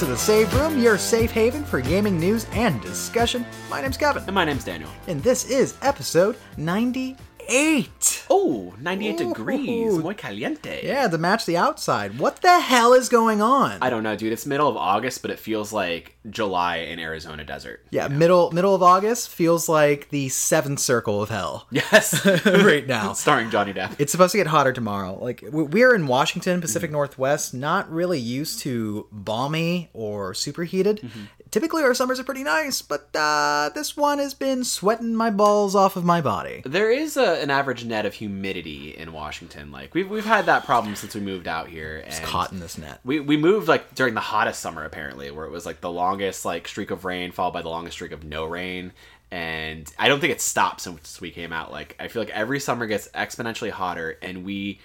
To the Save Room, your safe haven for gaming news and discussion. My name's Kevin, And my name's Daniel. and this is episode 98. Oh, 98 Ooh. degrees. Muy caliente. Yeah, to match the outside. What the hell is going on? I don't know, dude. It's middle of August, but it feels like July in Arizona desert. yeah, middle middle of August feels like the seventh circle of hell Yes. right now. Starring Johnny Depp. It's supposed to get hotter tomorrow. Like we're in Washington, Mm-hmm. Pacific Northwest, not really used to balmy or superheated. Mm-hmm. Typically, our summers are pretty nice, but uh, this one has been sweating my balls off of my body. There is a, an average net of humidity in Washington. Like we've we've had that problem since we moved out here. And Caught in this net. We, we moved like during the hottest summer apparently, where it was like the longest like streak of rain followed by the longest streak of no rain. And I don't think it stopped since we came out. Like I feel like every summer gets exponentially hotter, and we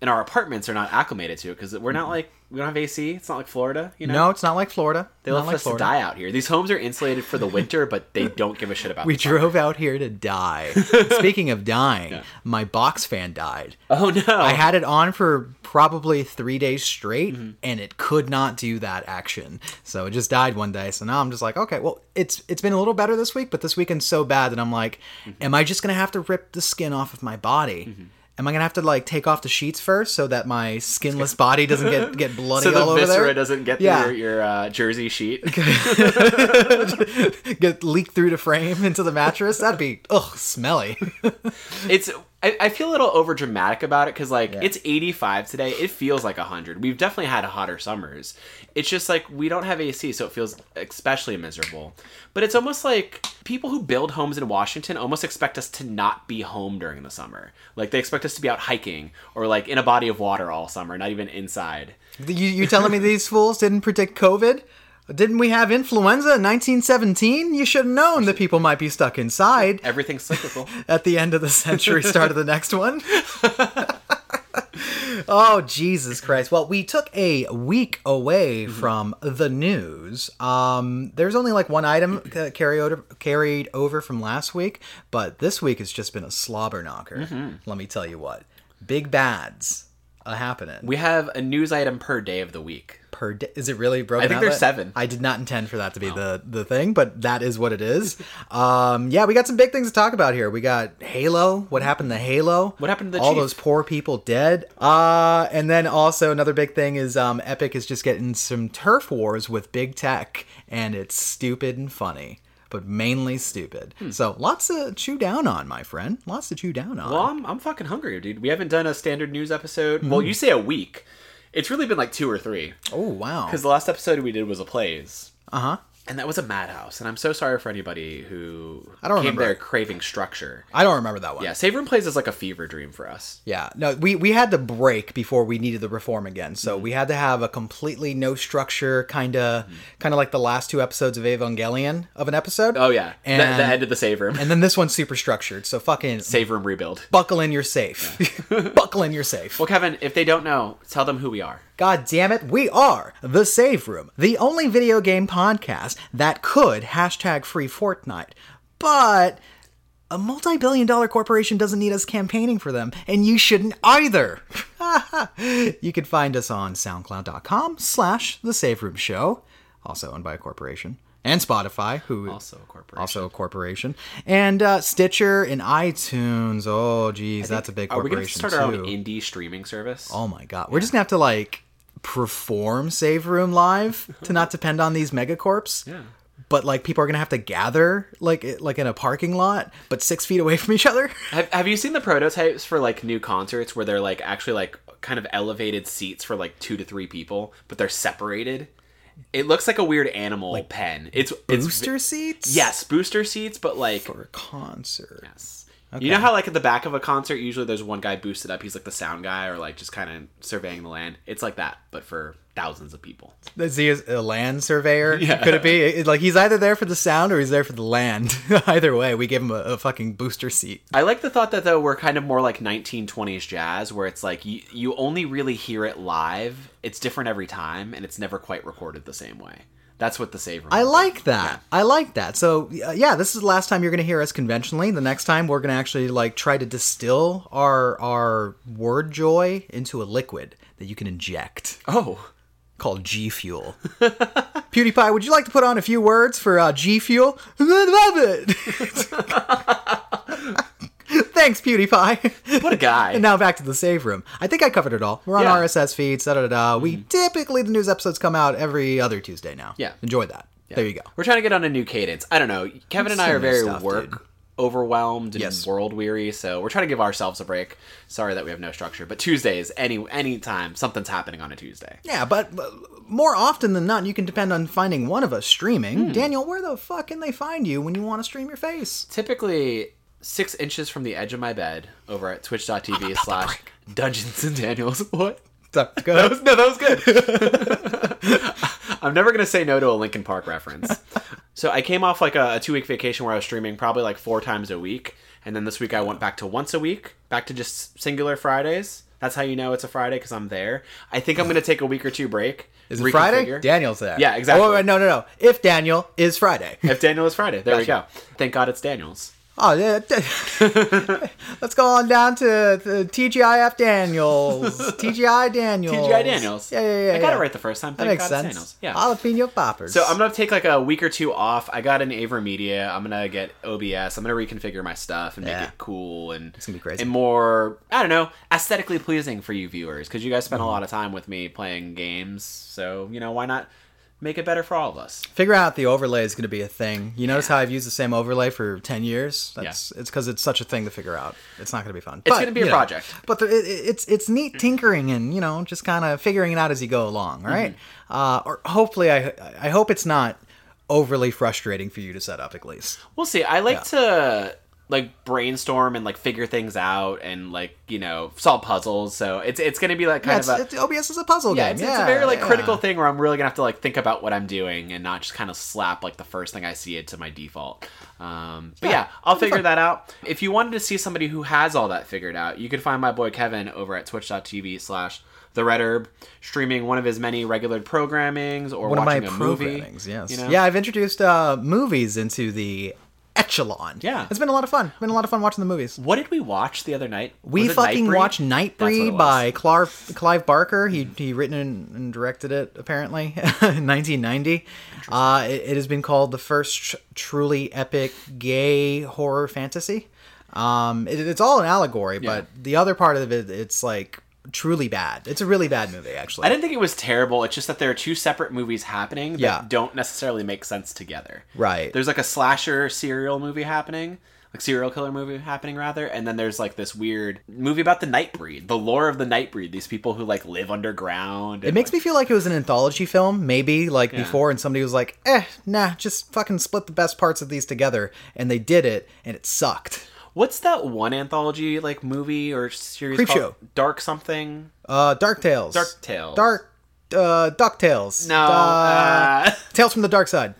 in our apartments are not acclimated to it because we're not like we don't have AC. It's not like Florida, you know. No, it's not like Florida. They not left like us Florida. to die out here. These homes are insulated for the winter, but they don't give a shit about. We drove out here to die. Speaking of dying, my box fan died. Oh no! I had it on for probably three days straight, Mm-hmm. and it could not do that action. So it just died one day. So now I'm just like, okay, well, it's it's been a little better this week, but this weekend's so bad that I'm like, Mm-hmm. am I just gonna have to rip the skin off of my body? Am I gonna have to like take off the sheets first so that my skinless body doesn't get get bloody so the all over viscera there? doesn't get Yeah. through your, your uh, jersey sheet. get leaked through the frame into the mattress. That'd be ugh, smelly. it's I, I feel a little over dramatic about it because like it's 85 today. It feels like 100 we've definitely had hotter summers. It's just like we don't have ac so it feels especially miserable. But it's almost like people who build homes in washington almost expect us to not be home during the summer. Like they expect us to be out hiking or like in a body of water all summer not even inside. You, you telling me these fools didn't predict COVID? Didn't we have influenza in 1917? You should have known that people might be stuck inside everything's cyclical at the end of the century, start of the next one. oh, Jesus Christ. Well, we took a week away from the news. Um, there's only like one item uh, carry over, carried over from last week, but this week has just been a slobber knocker. Let me tell you what. Big bads are happening. we have a news item per day of the week per day. Is it really broken? I think there's that- seven. I did not intend for that to be the the thing, but that is what it is. Um, yeah, we got some big things to talk about here. We got Halo. What happened to Halo? What happened to the all Chief? those poor people dead? Uh, and then also another big thing is um, Epic is just getting some turf wars with big tech, and it's stupid and funny. But mainly stupid. Hmm. So lots to chew down on, my friend. Lots to chew down on. Well, I'm, I'm fucking hungry, dude. We haven't done a standard news episode. Well, you say a week. It's really been like two or three. oh wow. Because the last episode we did was a plays. Uh huh. And that was a madhouse. And I'm so sorry for anybody who I don't came remember there craving structure. I don't remember that one. Yeah, Save Room Plays is like a fever dream for us. Yeah, no, we we had to break before we needed the reform again. So mm-hmm. we had to have a completely no structure kind of mm-hmm. kind of like the last two episodes of Evangelion of an episode. Oh, yeah. And- the, the end of the Save Room. and then this one's super structured. So fucking Save Room Rebuild. buckle in, you're safe. buckle in, you're safe. Well, Kevin, if they don't know, tell them who we are. God damn it, we are The Save Room, the only video game podcast that could hashtag free Fortnite. But a multi billion dollar corporation doesn't need us campaigning for them, and you shouldn't either. you can find us on soundcloud.com slash The Save Room Show, also owned by a corporation. And Spotify, who Also a corporation. also a corporation, and uh, Stitcher and iTunes. Oh, geez, that's a big Corporation Are we going to start our own indie streaming service? Oh my god. We're just gonna have to like perform Save Room live to not depend on these megacorps. Yeah. But like people are gonna have to gather like like in a parking lot, but six feet away from each other. Have, have you seen the prototypes for like new concerts where they're like actually like kind of elevated seats for like two to three people, but they're separated? It looks like a weird animal like pen. It's it's Booster seats? yes, booster seats, but like For a concert. yes. You know how like at the back of a concert, usually there's one guy boosted up. He's like the sound guy or like just kind of surveying the land. It's like that, but for thousands of people. Is he a land surveyor? Yeah. Could it be? It- like he's either there for the sound or he's there for the land. either way, we give him a, a fucking booster seat. I like the thought that though we're kind of more like 1920s jazz, where it's like you, you only really hear it live. It's different every time, and it's never quite recorded the same way. That's what the save room. I like that. I like that. So uh, yeah, this is the last time you're going to hear us conventionally. The next time we're going to actually like try to distill our our word joy into a liquid that you can inject. Oh, called G Fuel. PewDiePie, would you like to put on a few words for uh, G Fuel? I love it. PewDiePie. What a guy. And now back to the save room. I think I covered it all. We're on Yeah. RSS feeds, da da da. We typically the news episodes come out every other Tuesday now. Yeah. enjoy that. There you go. We're trying to get on a new cadence. I don't know. Kevin and I are very stuff, work dude. overwhelmed and Yes. world weary, so we're trying to give ourselves a break. Sorry that we have no structure, but Tuesdays, any any time something's happening on a Tuesday. Yeah, but uh, more often than not, you can depend on finding one of us streaming. Daniel, where the fuck can they find you when you want to stream your face? Typically six inches from the edge of my bed over at twitch.tv slash Dungeons and Daniels. What? Go That was, no, that was good. I'm never gonna say no to a Linkin Park reference. So I came off like a, a two week vacation where I was streaming probably like four times a week, and then this week I went back to once a week, back to just singular Fridays. That's how you know it's a Friday because I'm there. I think I'm gonna take a week or two break. Is it Friday? Daniel's there. Yeah, exactly. Oh, wait, no, no, no. If Daniel is Friday. If Daniel is Friday, there we go. Thank God it's Daniels. Oh, yeah. Let's go on down to the TGIF Daniels. TGI Daniels. TGI Daniels. Yeah, yeah, yeah. I got yeah. it right the first time. That Thank makes God sense. Daniels. Yeah. Jalapeno poppers. So I'm gonna take like a week or two off. I got an Aver Media. I'm gonna get OBS. I'm gonna reconfigure my stuff and make it cool and it's gonna be crazy. and more. I don't know, aesthetically pleasing for you viewers because you guys Mm-hmm. spend a lot of time with me playing games. So you know why not make it better for all of us? Figure out the overlay is going to be a thing. You notice how I've used the same overlay for 10 years? That's It's because it's such a thing to figure out. It's not going to be fun. It's gonna be a know, project. But the, it, it's it's neat tinkering and, you know, just kind of figuring it out as you go along, right? Mm-hmm. Uh, or hopefully, I, I hope it's not overly frustrating for you to set up at least. We'll see. I like to like brainstorm and like figure things out and like you know solve puzzles. So it's it's gonna be like Yeah, kind it's, of a OBS is a puzzle yeah, game. it's, yeah, it's a very like yeah. critical thing where I'm really gonna have to like think about what I'm doing and not just kind of slap like the first thing I see it to my default. Um, but Yeah, yeah, I'll figure that out. If you wanted to see somebody who has all that figured out, you can find my boy Kevin over at twitch.tv slash the red herb streaming one of his many regular programmings or One of my watching a movie. yes. you know? Yeah, I've introduced uh, movies into the echelon. Yeah. It's been a lot of fun. It's been a lot of fun watching the movies. What did we watch the other night? We fucking Nightbreed? watched That's what it Nightbreed by Clive, Clive Barker. He he written and, directed it apparently in 1990. Uh, it, it has been called the first tr- truly epic gay horror fantasy. Um, it, it's all an allegory, but the other part of it, it's like truly bad. It's a really bad movie, actually. I didn't think it was terrible. It's just that there are two separate movies happening that Yeah. don't necessarily make sense together. Right. There's like a slasher serial movie happening, like serial killer movie happening rather, and then there's like this weird movie about the Nightbreed, the lore of the Nightbreed. These people who like live underground. It makes me feel like it was an anthology film, maybe like Yeah. before, and somebody was like, "Eh, nah, just fucking split the best parts of these together," and they did it, and it sucked. What's that one anthology like movie or series Creep called? Show. Dark something. Uh, Dark Tales. Dark Tales. Dark. Uh, Ducktales. No. Uh, uh, Tales from the Dark Side.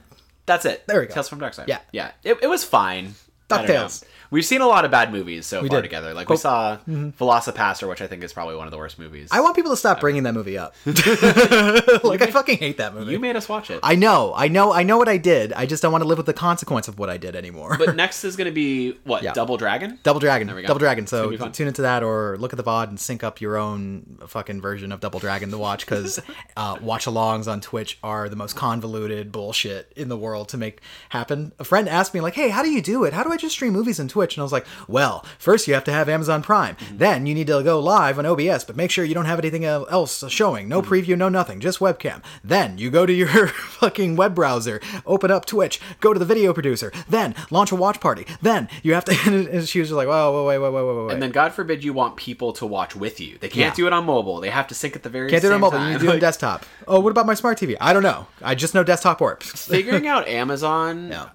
That's it. There we go. Tales from Dark Side. Yeah. yeah. It, it was fine. I don't know. DuckTales. We've seen a lot of bad movies so far did. Mm-hmm. together. Like we saw Velocipastor, which I think is probably one of the worst movies. I want people to stop bringing that movie up. like I fucking hate that movie. you made us watch it. I know, I know, I know what I did. I just don't want to live with the consequence of what I did anymore. but next is going to be what? Yeah. Double Dragon. Double Dragon. we go. Double Dragon. So gonna be fun. tune into that or look at the VOD and sync up your own fucking version of Double Dragon to watch because uh, watch alongs on Twitch are the most convoluted bullshit in the world to make happen. A friend asked me, like, hey, how do you do it? How do I just stream movies on Twitch? And I was like, well, first you have to have Amazon Prime. Mm-hmm. Then you need to go live on OBS, but make sure you don't have anything else showing. No Mm-hmm. preview, no nothing, just webcam. Then you go to your fucking web browser, open up Twitch, go to the video producer, then launch a watch party. Then you have to. And she was just like, whoa, wait, wait, wait, wait, wait, wait. And then, God forbid, you want people to watch with you. They can't Yeah. do it on mobile. They have to sync at the very Can't do it on mobile. time. You do it on desktop. Oh, what about my smart TV? I don't know. I just know desktop works. figuring out Amazon Yeah.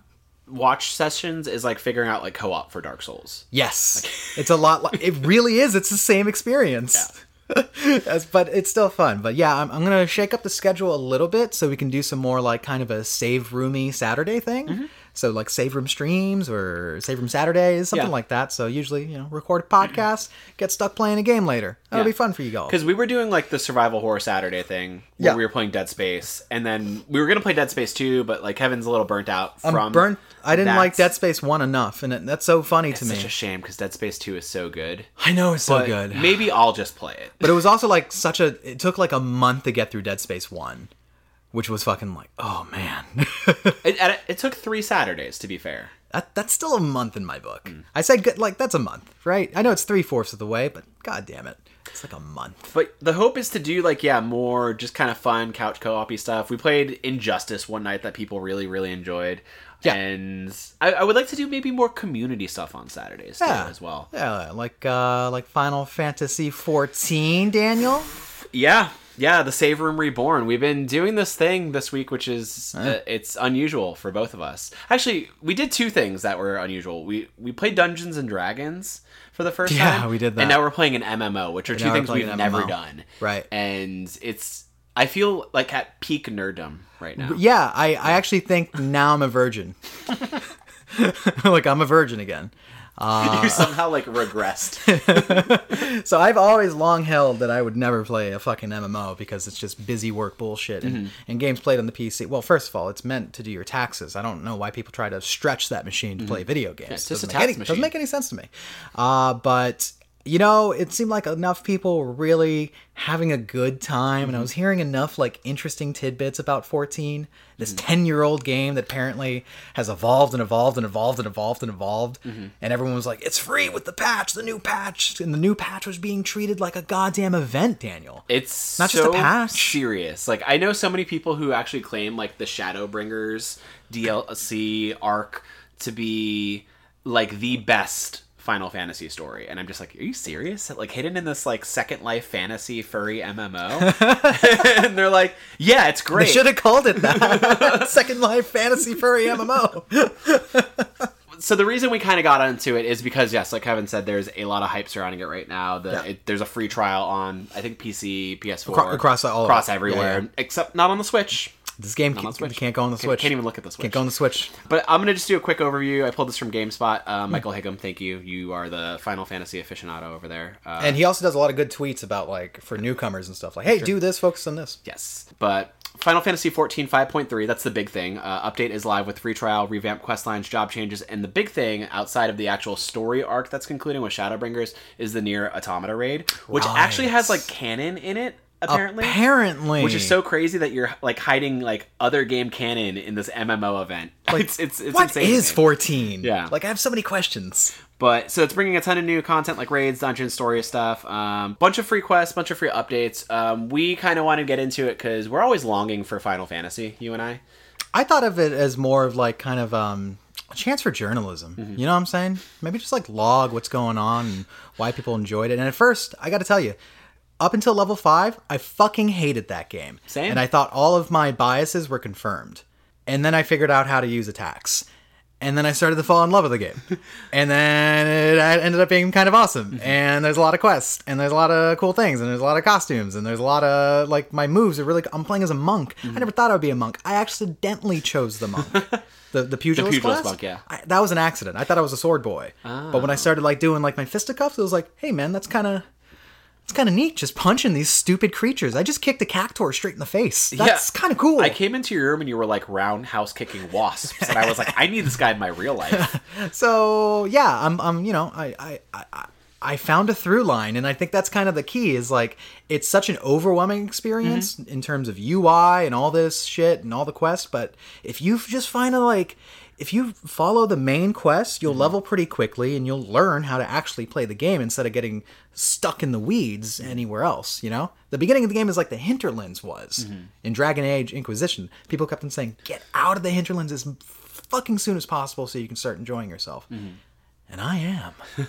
Watch sessions is like figuring out like co-op for Dark Souls. Yes, it's a lot. Like, it really is. It's the same experience. As- but it's still fun. But yeah, I'm, I'm gonna shake up the schedule a little bit so we can do some more like kind of a save roomy Saturday thing. Mm-hmm. So like save room streams or save room Saturdays, something Yeah. like that. So usually, you know, record a podcast, get stuck playing a game later. That'll Yeah. be fun for you guys. Because we were doing like the survival horror Saturday thing where Yeah. we were playing Dead Space, and then we were gonna play Dead Space 2, but like Kevin's a little burnt out I'm from burnt. I didn't like. Dead Space One enough, and it, that's so funny to It's me. such a shame because Dead Space 2 is so good. I know it's so But good. maybe I'll just play it. But it was also like such a. It took like a month to get through Dead Space One, which was fucking like, oh man, It, it, took three Saturdays to be fair. that that's still a month in my book. Mm. I said good, like that's a month, right? I know it's three fourths of the way, but god damn it, it's like a month. But the hope is to do like yeah more just kind of fun couch co-op stuff. We played Injustice one night that people really really enjoyed. Yeah. And I, I would like to do maybe more community stuff on Saturdays too, Yeah, as well. Yeah, like uh like Final Fantasy fourteen, Daniel. Yeah, yeah, the Save Room Reborn. We've been doing this thing this week, which is uh, it's unusual for both of us. Actually, we did two things that were unusual. We we played Dungeons and Dragons for the first Yeah, time. Yeah, we did that. And now we're playing an MMO, which are two things we've never done. Right. And it's I feel like at peak nerddom right now. Yeah, I I actually think now I'm a virgin. like I'm a virgin again. you somehow like regressed. So I've always long held that I would never play a fucking MMO because it's just busy work bullshit and, Mm-hmm. and games played on the PC. Well, first of all, it's meant to do your taxes. I don't know why people try to stretch that machine to play video games. Mm-hmm. it's just doesn't a make tax any, machine. Doesn't make any sense to me. Uh, but you know, it seemed like enough people were really having a good time, and I Mm-hmm. was hearing enough like interesting tidbits about 14, this Mm-hmm. 10 year old game that apparently has evolved and evolved and evolved and evolved and evolved, Mm-hmm. and everyone was like, "It's free with the patch, the new patch," and the new patch was being treated like a goddamn event, Daniel. It's Not just a so patch. serious. Like I know so many people who actually claim like the Shadowbringers DLC arc to be like the best Final Fantasy story, and I'm just like, are you serious? Like hidden in this like Second Life fantasy furry MMO, and they're like, yeah, it's great. They should have called it that. Second Life Fantasy Furry MMO. so the reason we kind of got into it is because yes, like Kevin said, there's a lot of hype surrounding it right now. The Yeah. it, there's a free trial on I think PC, PS4, Acro- across all across everywhere, Yeah, yeah. except not on the Switch. This game Not can't, can't go on the Can't- Switch. Can't even look at the Switch. Can't go on the Switch. But I'm gonna just do a quick overview. I pulled this from GameSpot. Uh, Michael Higham, thank you. You are the Final Fantasy aficionado over there. Uh, And he also does a lot of good tweets about like for newcomers and stuff like, hey, do this, focus on this. yes, but Final Fantasy 14 5.3. That's the big thing. Uh, update is live with free trial, revamped quest lines, job changes, and the big thing outside of the actual story arc that's concluding with Shadowbringers is the NieR Automata raid, which Right. actually has like canon in it. Apparently, Apparently, which is so crazy that you're like hiding like other game canon in this MMO event. it's it's it's What insane. to 14? Yeah. Like I have so many questions. But so it's bringing a ton of new content like raids, dungeons, story stuff, um, bunch of free quests, bunch of free updates. Um, we kind of want to get into it because we're always longing for Final Fantasy. You and I. I thought of it as more of like kind of um a chance for journalism. Mm-hmm. You know what I'm saying? Maybe just like log what's going on and why people enjoyed it. And at first, I got to tell you, up until level 5, I fucking hated that game. Same. And I thought all of my biases were confirmed. And then I figured out how to use attacks. And then I started to fall in love with the game. and then it ended up being kind of awesome. Mm-hmm. And there's a lot of quests, and there's a lot of cool things, and there's a lot of costumes, and there's a lot of, like, my moves are really. I'm playing as a monk. I mm-hmm. never thought I would be a monk. I accidentally chose the monk. The, the pugilist, pugilist class? monk, yeah. I, that was an accident. I thought I was a sword boy. But when I ah. started, like, doing, like, my fisticuffs, it was like, hey, man, that's kind of. It's kind of neat just punching these stupid creatures. I just kicked a cactuar straight in the face. That's kind of cool. I came into your room and you were like roundhouse kicking wasps, and I was like, I need this guy in my real life. so yeah i'm, I'm you know I, I i i found a through line and i think that's kind of the key is like it's such an overwhelming experience mm-hmm. in terms of ui and all this shit and all the quests but if you just find a like if you follow the main quest you'll mm-hmm. level pretty quickly and you'll learn how to actually play the game instead of getting stuck in the weeds mm-hmm. anywhere else you know the beginning of the game is like the hinterlands was mm-hmm. in dragon age inquisition people kept on saying get out of the hinterlands as fucking soon as possible so you can start enjoying yourself. And I am.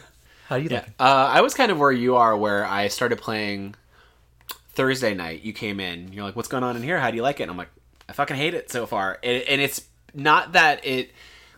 How do you think? Uh, I was kind of where you are, where I started playing Thursday night. You came in, you're like, "What's going on in here? How do you like it?" And I'm like, "I fucking hate it so far." And, and it's not that it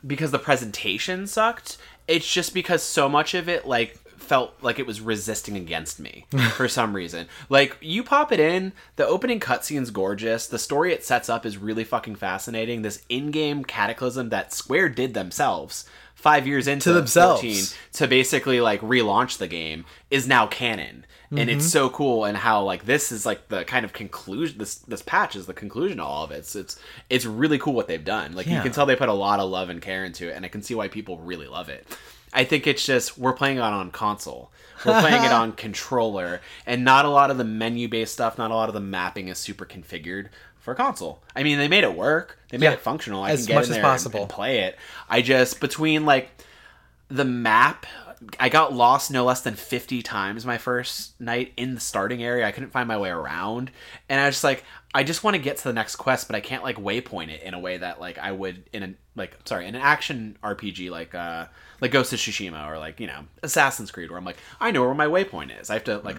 because the presentation sucked. It's just because so much of it like felt like it was resisting against me for some reason. Like you pop it in, the opening cutscene's gorgeous. The story it sets up is really fucking fascinating. This in-game cataclysm that Square did themselves five years into To themselves. 14 to basically like relaunch the game is now canon. And Mm-hmm. it's so cool, and how like this is like the kind of conclusion. This this patch is the conclusion to all of it. It's it's, it's really cool what they've done. Like you can tell they put a lot of love and care into it, and I can see why people really love it. I think it's just we're playing it on console. We're playing it on controller, and not a lot of the menu based stuff, not a lot of the mapping is super configured for console. I mean, they made it work. They made Yeah. it functional. I As can get much in as there and- possible. and play it. I just between like the map I got lost no less than 50 times my first night in the starting area. I couldn't find my way around. And I was just like, I just want to get to the next quest, but I can't like waypoint it in a way that like I would in a like sorry, in an action RPG like uh like Ghost of Tsushima or like, you know, Assassin's Creed where I'm like, I know where my waypoint is. I have to like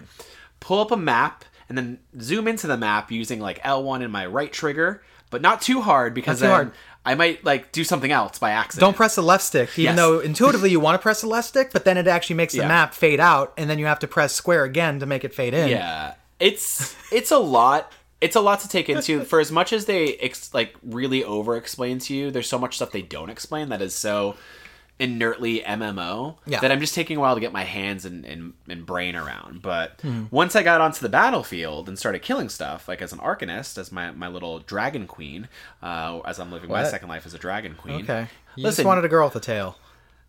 pull up a map and then zoom into the map using like L1 and my right trigger, but not too hard because Not then hard. I might like do something else by accident. Don't press the left stick, even Yes. though intuitively you want to press the left stick, but then it actually makes the Yeah. map fade out, and then you have to press square again to make it fade in. Yeah, it's it's a lot. It's a lot to take into. For as much as they ex- like really over explain to you, there's so much stuff they don't explain that is so inertly MMO Yeah. that I'm just taking a while to get my hands and, and, and brain around. But Hmm. once I got onto the battlefield and started killing stuff, like as an Arcanist, as my, my little dragon queen, uh, as I'm living my second life as a dragon queen. Okay. You Listen, just wanted a girl with a tail.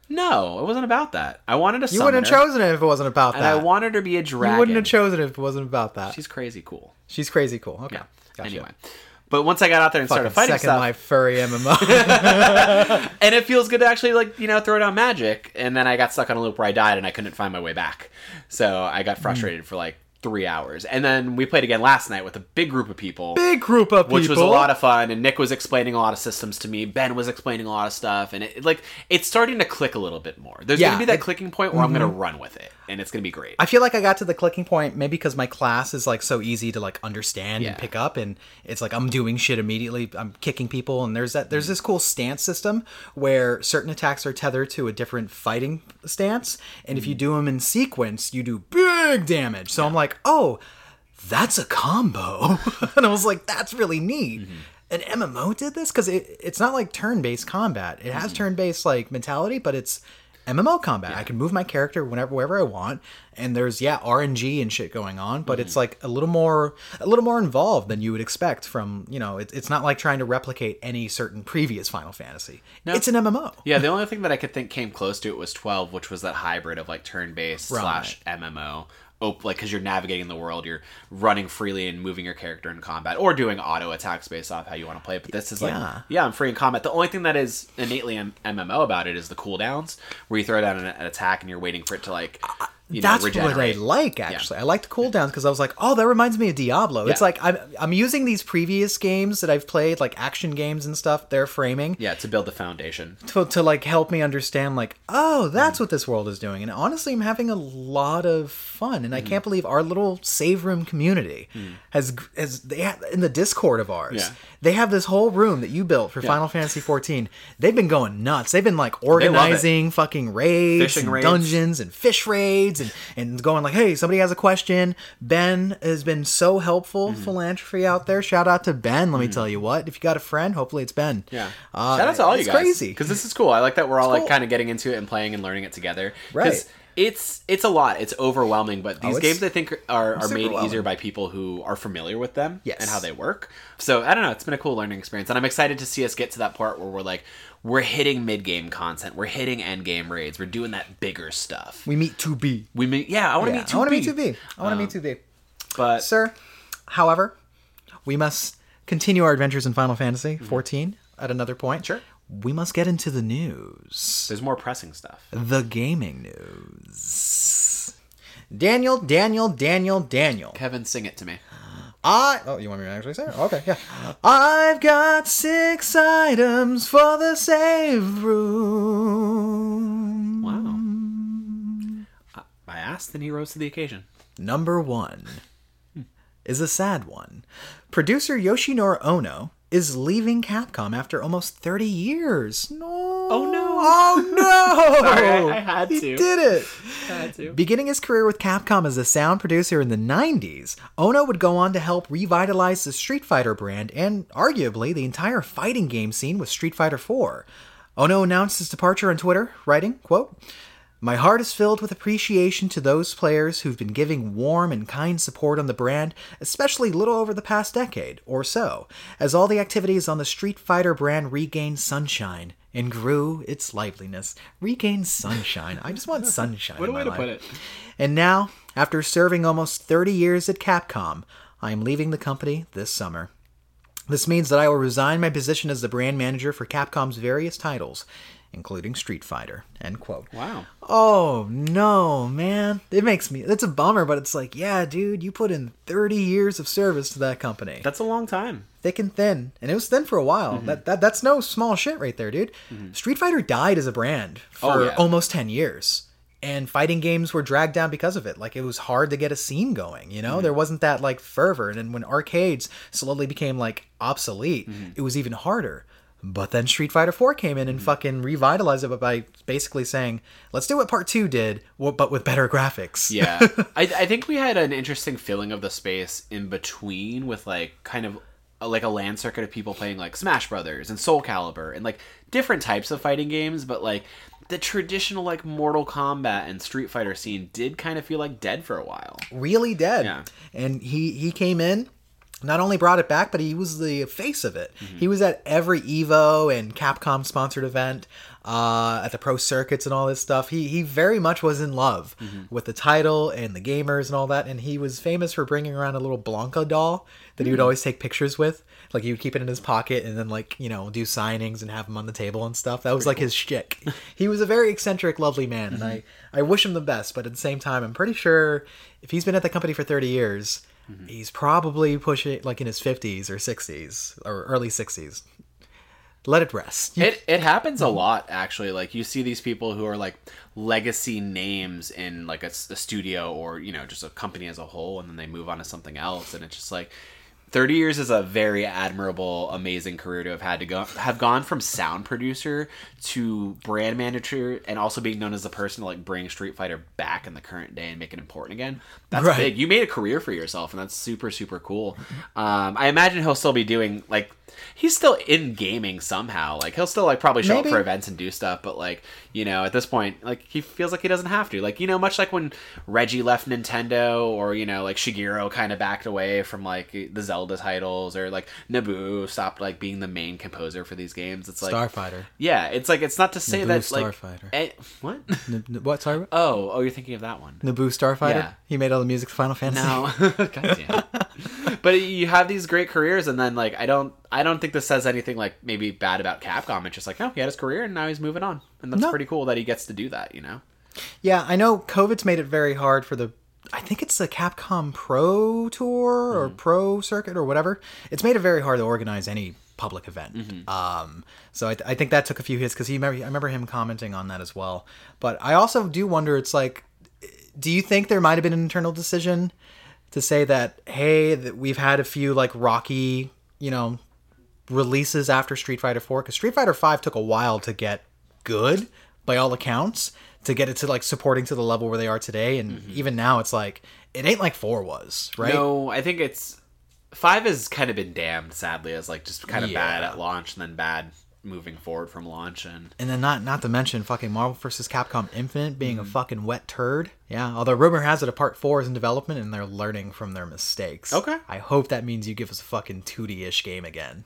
no, it wasn't about that. I wanted a You wouldn't have chosen it if it wasn't about and that. I wanted her to be a dragon. you wouldn't have chosen it if it wasn't about that. She's, She's crazy cool. She's crazy cool. Okay. Yeah. Gotcha. Anyway, but once I got out there and started fighting second stuff, life furry MMO. and it feels good to actually like you know throw down magic. And then I got stuck on a loop where I died and I couldn't find my way back, so I Hmm. got frustrated for like three hours. And then we played again last night with a big group of people. Big group of people. which was a lot of fun, and Nick was explaining a lot of systems to me. Ben was explaining a lot of stuff, and it, like it's starting to click a little bit more. There's Yeah, gonna be that it- Mm-hmm. clicking point where I'm gonna run with it, and it's gonna be great. I feel like I got to the clicking point maybe because my class is like so easy to like understand Yeah. and pick up and it's like I'm doing shit immediately. I'm kicking people and there's that there's mm. this cool stance system where certain attacks are tethered to a different fighting stance and if you mm. do them in sequence, you do big damage. So I'm like, "Oh, that's a combo." and I was like, "That's really neat." Mm-hmm. An MMO did this cuz it, it's not like turn-based combat. It has mm-hmm. turn-based like mentality, but it's MMO combat. I can move my character whenever wherever I want, and there's yeah RNG and shit going on, but it's mm. like a little more a little more involved than you would expect from you know. It, it's not like trying to replicate any certain previous Final Fantasy. No. It's an MMO. Yeah, the only thing that I could think came close to it was 12, which was that hybrid of like turn-based Right. slash MMO. Op- like because you're navigating the world, you're running freely and moving your character in combat, or doing auto attacks based off how you want to play it. But this is like, Yeah. yeah, I'm free in combat. The only thing that is innately M- MMO about it is the cooldowns, where you throw down an, an attack and you're waiting for it to like, you know, That's what I like actually. I like the cooldowns because I was like, oh, that reminds me of Diablo. It's like I'm I'm using these previous games that I've played, like action games and stuff. They're framing Yeah, to build the foundation. to, to like help me understand like oh Mm. that's what this world is doing and honestly i'm having a lot of fun and i Mm. can't believe our little save room community has has they have, in the discord of ours Yeah. They have this whole room that you built for final fantasy 14 they've been going nuts they've been like organizing fucking raids Fishing and raids. dungeons and fish raids and and going like hey somebody has a question ben has been so helpful Mm-hmm. philanthropy out there shout out to ben let me tell you what if you got a friend hopefully it's ben Yeah. Uh, Shout out to all you it's guys. crazy Because this is cool. I like that we're all like cool. kind of getting into it and playing and learning it together. Right. It's it's a lot. It's overwhelming, but these Oh, games I think are, are made easier by people who are familiar with them Yes. and how they work. So I don't know. It's been a cool learning experience, and I'm excited to see us get to that part where we're like we're hitting mid game content, we're hitting end game raids, we're doing that bigger stuff. we meet two B. We meet, yeah. I want to Yeah, meet 2B. I want to meet 2B. I want um, to meet 2B. but Sir, however, we must continue our adventures in Final Fantasy mm-hmm. 14 at another point. Sure. We must get into the news. there's more pressing stuff. The gaming news. Daniel, Daniel, Daniel, Daniel. Kevin, sing it to me. I oh, you want me to actually say it? Okay, yeah. I've got six items for the save room. Wow. I- I asked, and he rose to the occasion. Number one is a sad one. Producer Yoshinori Ono is leaving Capcom after almost 30 years. No. Oh, no. Oh no! Sorry, I- I had He to. did it. I Had to. Beginning his career with Capcom as a sound producer in the 90s, Ono would go on to help revitalize the Street Fighter brand and arguably the entire fighting game scene with Street Fighter 4. Ono announced his departure on Twitter, writing, quote, my heart is filled with appreciation to those players who've been giving warm and kind support on the brand, especially little over the past decade or so, as all the activities on the Street Fighter brand regained sunshine and grew its liveliness. Regained sunshine. I just want sunshine. What a in my way to life. put it. And now, after serving almost 30 years at Capcom, I am leaving the company this summer. This means that I will resign my position as the brand manager for Capcom's various titles, including Street Fighter. End quote. Wow. Oh no, man. It makes me it's a bummer, but it's like, yeah, dude, you put in 30 years of service to that company. That's a long time. Thick and thin. And it was thin for a while. Mm-hmm. That, that that's no small shit right there, dude. Street Fighter died as a brand for Oh, yeah. almost 10 years. And fighting games were dragged down because of it. Like it was hard to get a scene going, you know? Mm-hmm. There wasn't that like fervor. And then when arcades slowly became like obsolete, Mm-hmm. it was even harder. But then Street Fighter 4 came in and hmm. fucking revitalized it by basically saying, let's do what part 2 did, but with better graphics. Yeah. I, I think we had an interesting filling of the space in between with like kind of a, like a land circuit of people playing like Smash Brothers and Soul Calibur and like different types of fighting games, but like the traditional like Mortal Kombat and Street Fighter scene did kind of feel like dead for a while. really dead. Yeah. And he he came in, not only brought it back, but he was the face of it. Mm-hmm. He was at every Evo and Capcom sponsored event, uh, at the pro circuits and all this stuff. He he very much was in love Mm-hmm. with the title and the gamers and all that. And he was famous for bringing around a little Blanka doll that he would Mm. always take pictures with. Like he would keep it in his pocket and then like you know do signings and have him on the table and stuff. That was like his shtick. he was a very eccentric, lovely man, and I I wish him the best. But at the same time, I'm pretty sure if he's been at the company for 30 years, Mm-hmm. he's probably pushing like in his 50s or 60s or early 60s. Let it rest. It it happens a mm-hmm. lot actually. Like you see these people who are like legacy names in like a studio or you know just a company as a whole, and then they move on to something else, and it's just like. 30 years is a very admirable amazing career to have had to go have gone from sound producer to brand manager and also being known as the person to like bring street fighter back in the current day and make it important again. That's Right. big. You made a career for yourself and that's super super cool. Um, i imagine he'll still be doing like he's still in gaming somehow like he'll still like probably show Maybe. up for events and do stuff but like you know at this point like he feels like he doesn't have to like you know much like when reggie left nintendo or you know like shigeru kind of backed away from like the zelda titles or like naboo stopped like being the main composer for these games it's like Starfighter. yeah it's like it's not to say Naboo that like Starfighter. eh, what N- what? Sorry. oh oh you're thinking of that one Naboo Starfighter. Yeah. He made all the music for Final Fantasy. no, but you have these great careers, and then like I don't, I don't think this says anything like maybe bad about Capcom. It's just like no, he had his career, and now he's moving on, and that's No. pretty cool that he gets to do that. You know, Yeah, I know COVID's made it very hard for the I think it's the Capcom Pro Tour or Pro Circuit or whatever. It's made it very hard to organize any public event. Um, so I, I think that took a few hits because he remember, I remember him commenting on that as well. But I also do wonder. It's like, do you think there might have been an internal decision to say that hey, that we've had a few like rocky, you know, releases after Street Fighter 4 because Street Fighter 5 took a while to get good by all accounts to get it to like supporting to the level where they are today and even now it's like it ain't like 4 was, right? no, I think it's five has kind of been damned sadly as like just kind of bad at launch and then bad moving forward from launch and And then not not to mention fucking Marvel vs. Capcom Infinite being Mm-hmm. a fucking wet turd. Yeah, although rumor has it a part 4 is in development and they're learning from their mistakes. Okay. I hope that means you give us a fucking 2D-ish game again.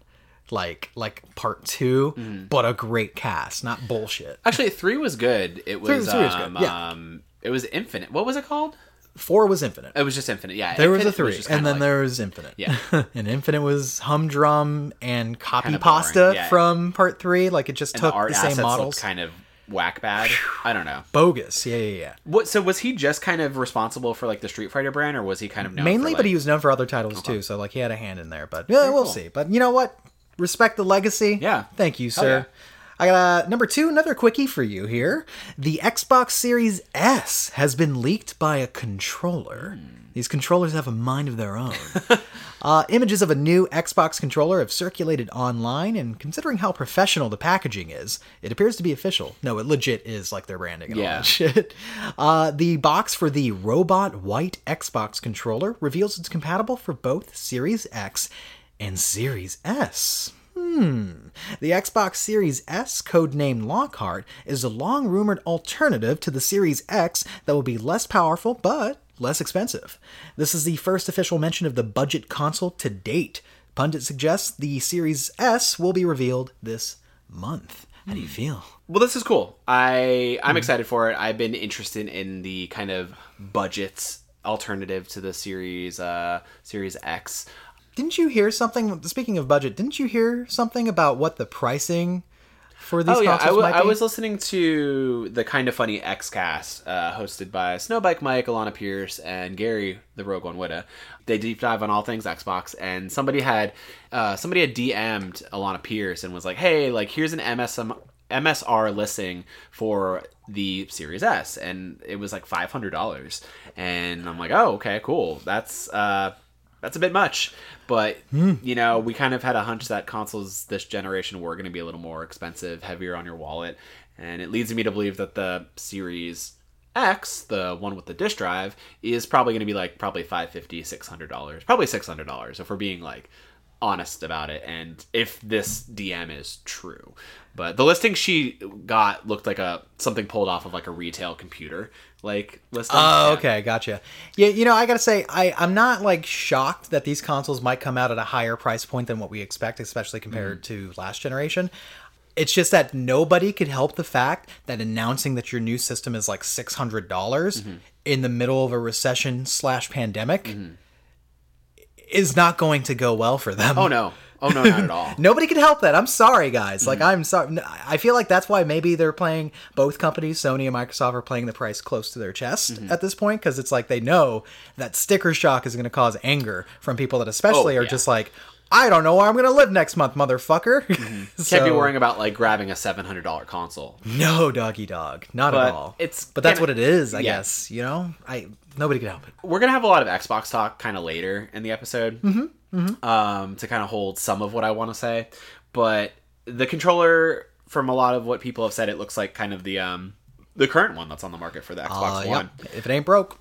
Like like part 2, Mm-hmm. but a great cast, not bullshit. actually three was good. It was three was good, um, yeah. um it was infinite. What was it called? 4 was Infinite. It was just infinite. Yeah, There was a Infinite three, just and then like- there was Infinite. Yeah. and Infinite was humdrum and copy pasta yeah. from Part Three. Like it just and took the the, same models. kind of whack bad. I don't know. Bogus. Yeah, yeah, yeah. What? So was he just kind of responsible for like the Street Fighter brand, or was he kind of known Mainly, for, but he was known for other titles too. So like he had a hand in there. But yeah, we'll cool. see. But you know what? Respect the legacy. Yeah. Thank you, sir. yeah. I got uh, number two, another quickie for you here. The Xbox Series S has been leaked by a controller. These controllers have a mind of their own. uh, images of a new Xbox controller have circulated online, and considering how professional the packaging is, it appears to be official. No, it legit is like their branding and all that shit. Uh, the box for the Robot White Xbox controller reveals it's compatible for both Series X and Series S. Hmm. The Xbox Series S, codenamed Lockhart, is a long rumored alternative to the Series X that will be less powerful but less expensive. This is the first official mention of the budget console to date. Pundit suggests the Series S will be revealed this month. How do you feel? Well, this is cool. I I'm excited for it. I've been interested in the kind of budget alternative to the series uh series X. Didn't you hear something? Speaking of budget, didn't you hear something about what the pricing for these Oh yeah, I, consoles w- I was listening to the kind of funny Xcast uh, hosted by Snowbike Mike, Alana Pierce, and Gary the Rogue One Whitta. They deep dive on all things Xbox, and somebody had uh, somebody had DM'd Alana Pierce and was like, "Hey, like here's an MSM, MSR listing for the Series S," and it was like five hundred dollars, and I'm like, "Oh, okay, cool. That's uh, that's a bit much." But hmm. you know, we kind of had a hunch that consoles this generation were going to be a little more expensive, heavier on your wallet, and it leads me to believe that the Series X, the one with the disk drive, is probably going to be like probably 550 $600. Probably $600 if we're being like honest about it and if this DM is true. But the listing she got looked like a something pulled off of like a retail computer like listing. Oh, okay, gotcha. Yeah, you know, I gotta say, I I'm not like shocked that these consoles might come out at a higher price point than what we expect, especially compared mm. to last generation. It's just that nobody could help the fact that announcing that your new system is like six hundred dollars mm-hmm. in the middle of a recession slash pandemic mm-hmm. Is not going to go well for them. Oh no. Oh no, not at all. Nobody can help that. I'm sorry, guys. Like, mm-hmm. I'm sorry. I feel like that's why maybe they're playing both companies, Sony and Microsoft, are playing the price close to their chest mm-hmm. at this point because it's like they know that sticker shock is going to cause anger from people that, especially, Oh, are yeah. just like, I don't know where I'm going to live next month, motherfucker. Can't be worrying about like grabbing a seven hundred dollar console. No, doggy dog, not But at all. it's but that's what it is, I yeah. guess. You know, I nobody can help it. We're gonna have a lot of Xbox talk kind of later in the episode, mm-hmm, Um, to kind of hold some of what I want to say. But the controller, from a lot of what people have said, it looks like kind of the um the current one that's on the market for the Xbox Uh, One, yep. If it ain't broke,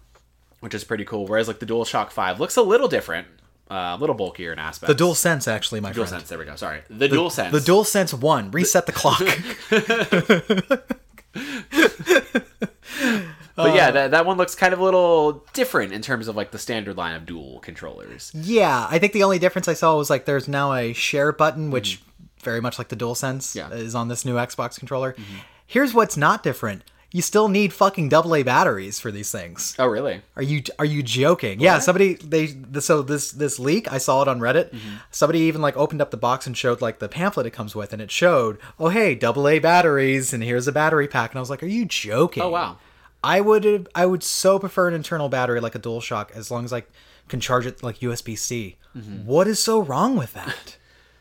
which is pretty cool. Whereas like the DualShock Five looks a little different, uh, a little bulkier in aspect. the Dual Sense, actually, my friend. DualSense. There we go. Sorry, the, Dual Sense. The Dual Sense One. Reset the clock. But yeah, uh, that, that one looks kind of a little different in terms of like the standard line of dual controllers. Yeah, I think the only difference I saw was like there's now a share button, which mm-hmm. very much like the DualSense Yeah. is on this new Xbox controller. Mm-hmm. Here's what's not different. You still need fucking AA batteries for these things. Oh, really? Are you are you joking? Yeah, somebody they the, so this this leak I saw it on Reddit. Mm-hmm. Somebody even like opened up the box and showed like the pamphlet it comes with, and it showed, oh hey, AA batteries, and here's a battery pack, and I was like, are you joking? Oh, wow. I would I would so prefer an internal battery like a DualShock as long as I can charge it like USB C. Mm-hmm. What is so wrong with that?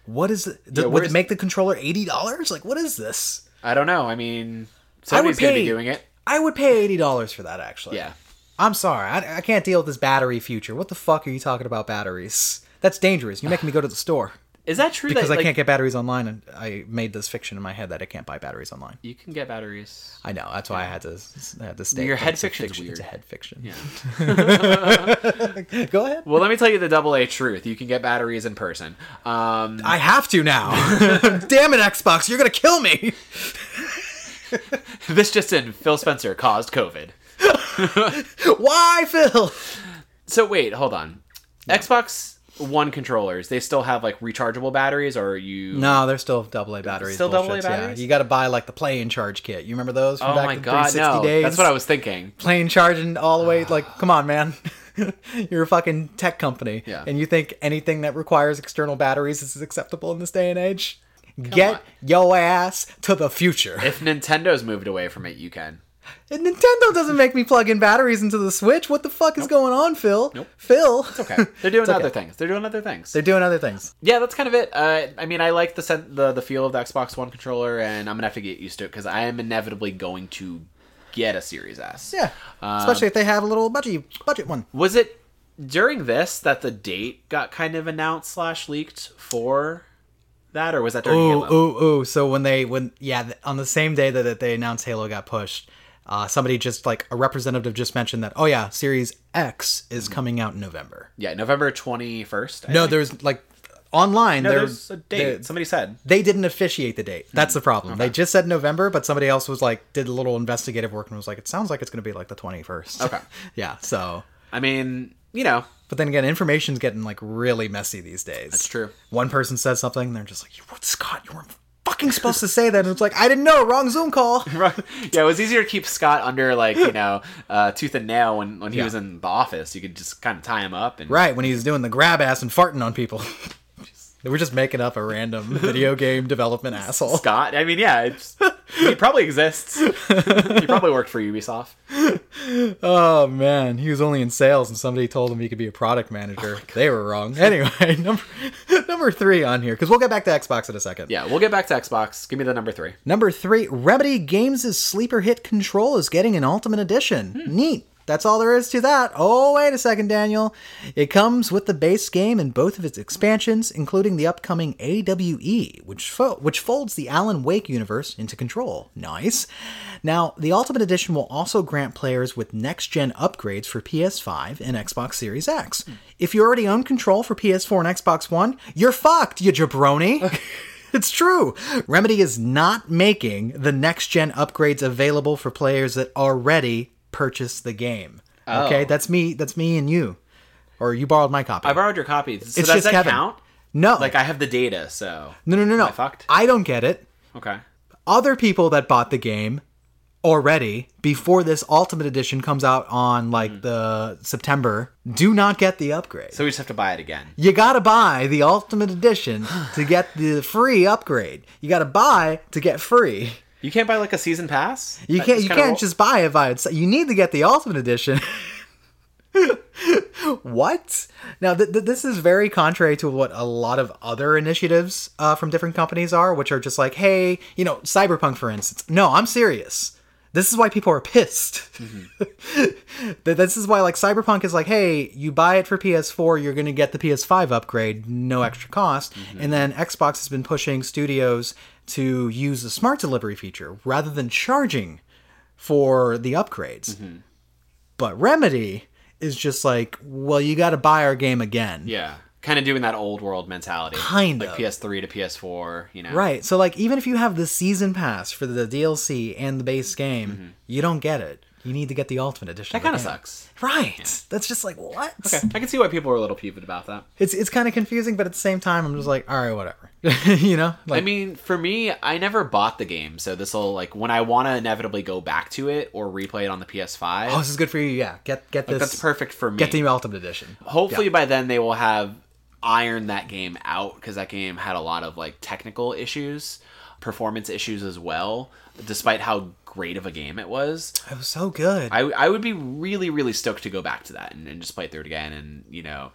What is it? would it make the controller eighty dollars? Like what is this? I don't know. I mean, I would somebody's pay be doing it. I would pay eighty dollars for that actually. Yeah. I'm sorry, I, I can't deal with this battery future. What the fuck are you talking about batteries? That's dangerous. You're making me go to the store Is that true? because that, I like, can't get batteries online, and I made this fiction in my head that I can't buy batteries online. You can get batteries. I know that's why I had to I had to state Your head it's a fiction's fiction. It's a weird. head fiction. Yeah. Go ahead. Well, let me tell you the double A truth. You can get batteries in person. Um, I have to now. Damn it, Xbox! You're gonna kill me. this just in: Phil Spencer caused COVID. Why, Phil? So wait, hold on. Xbox One controllers, they still have like rechargeable batteries, or are you? No, they're still AA batteries. Still AA batteries? Yeah, you got to buy like the play and charge kit. You remember those? From Oh back my in god, 360 no! days? That's what I was thinking. Play playing charging all the way like come on man you're a fucking tech company Yeah. and you think anything that requires external batteries is acceptable in this day and age get on. yo ass to the future If Nintendo's moved away from it, you can. and nintendo doesn't make me plug in batteries into the switch what the fuck is going on phil Nope. phil It's Okay, they're doing It's okay. other things. They're doing other things. they're doing other things yeah, that's kind of it. Uh, I mean, I like the sen- the the feel of the Xbox One controller, and I'm gonna have to get used to it because I am inevitably going to get a Series S. yeah Um, especially if they have a little budget budget one Was it during this that the date got kind of announced slash leaked for that, or was that during Ooh, Halo? ooh, ooh. So when they when yeah on the same day that, they announced Halo got pushed, uh, somebody just like a representative just mentioned that oh yeah, Series X is Mm-hmm. coming out in November. Yeah, November twenty first. No, there's like online no, there there's a date. Somebody said. they didn't officiate the date. That's Hmm. the problem. They just said November, but somebody else was like did a little investigative work and was like it sounds like it's going to be like the 21st. Okay. yeah, so I mean, you know, but then again, information's getting like really messy these days. That's true. One person says something, and they're just like, "You, Scott, you weren't fucking supposed to say that." And it's like, I didn't know. Wrong Zoom call. yeah, it was easier to keep Scott under like you know uh, tooth and nail when when he Yeah. was in the office. You could just kind of tie him up and right when he was doing the grab ass and farting on people. were just making up a random video game development asshole. Scott. I mean, yeah, it's, he probably exists. he probably worked for Ubisoft. Oh man, he was only in sales, and somebody told him he could be a product manager. Oh they were wrong. Anyway, number number three on here because we'll get back to Xbox in a second. Yeah, we'll get back to Xbox. Give me the number three. Number three, Remedy Games' sleeper hit Control is getting an Ultimate Edition. Hmm. Neat. That's all there is to that. Oh, wait a second, Daniel. It comes with the base game and both of its expansions, including the upcoming AWE, which fo- which folds the Alan Wake universe into Control. Nice. Now, the Ultimate Edition will also grant players with next gen upgrades for PS5 and Xbox Series X. If you already own Control for PS4 and Xbox One, you're fucked, you jabroni. It's true. Remedy is not making the next gen upgrades available for players that already purchased the game. Okay, Oh. that's me. That's me and you. Or you borrowed my copy. I borrowed your copy. So It's does just that Kevin. count? no, Like I have the data, so no, no, no, no. I fucked? I don't get it. okay. Other people that bought the game already before this Ultimate Edition comes out on like hmm. the September do not get the upgrade. So we just have to buy it again. You gotta buy the Ultimate Edition to get the free upgrade. You gotta buy to get free. You can't buy like a season pass. You can't. You can't roll- just buy it by itself. You need to get the Ultimate Edition. what? Now, th- th- this is very contrary to what a lot of other initiatives uh, from different companies are, which are just like, hey, you know, Cyberpunk, for instance. No, I'm serious. This is why people are pissed. Th- this is why, like, Cyberpunk is like, hey, you buy it for PS4, you're going to get the PS5 upgrade, no extra cost. And then Xbox has been pushing studios to use the smart delivery feature rather than charging for the upgrades. Mm-hmm. But Remedy is just like, well, you got to buy our game again. Yeah, kind of doing that old world mentality. Kind like of. PS3 to PS4. You know. Right. So like even if you have the season pass for the DLC and the base game, mm-hmm. you don't get it. You need to get the ultimate edition. That kind of sucks. Right. That's just like what? Okay, I can see why people are a little peeved about that. It's it's kind of confusing, but at the same time, I'm just like, all right, whatever. you know? Like, I mean, for me, I never bought the game, so this will like when I want to inevitably go back to it or replay it on the PS5. oh, this is good for you. Yeah. Get get this. that's perfect for me. Get the ultimate edition. Hopefully by then they will have ironed that game out because that game had a lot of like technical issues, performance issues as well. Despite how great of a game it was, It was so good. I I would be really really stoked to go back to that and, and just play it through it again. And you know,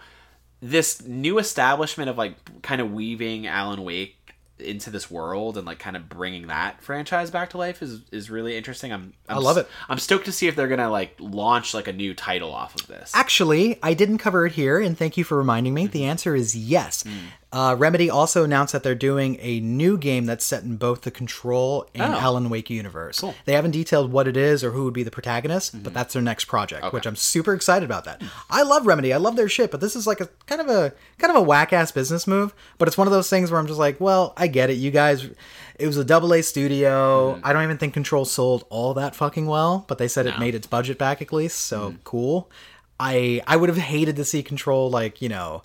this new establishment of like kind of weaving Alan Wake into this world and like kind of bringing that franchise back to life is is really interesting. I'm, I'm I love it. I'm stoked to see if they're gonna like launch like a new title off of this. Actually, I didn't cover it here, and thank you for reminding me. The mm-hmm. answer is yes. Mm. Uh, Remedy also announced that they're doing a new game that's set in both the Control and Oh. Alan Wake universe. They haven't detailed what it is or who would be the protagonist, but mm-hmm. that's their next project, which I'm super excited about. That I love Remedy, I love their shit, but this is like a kind of a kind of a whack ass business move. But it's one of those things where I'm just like, well, I get it. You guys, it was a double A studio. Mm-hmm. I don't even think Control sold all that fucking well, but they said it made its budget back at least, so mm-hmm. cool. I I would have hated to see Control like you know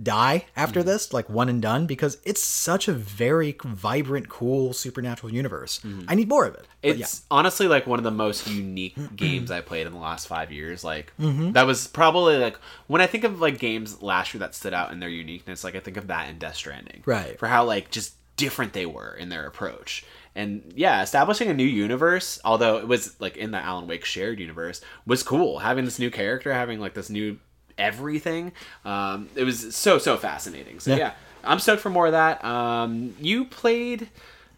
die after Mm-hmm. this like one and done because it's such a very vibrant cool supernatural universe i need more of it It's honestly like one of the most unique games I played in the last five years. Like that was probably like when I think of like games last year that stood out in their uniqueness. Like I think of that and Death Stranding, Right. For how like just different they were in their approach. And yeah, establishing a new universe, although it was like in the Alan Wake shared universe, was cool. Having this new character, having like this new everything, um, it was so so fascinating. So Yeah. yeah, I'm stoked for more of that. Um, you played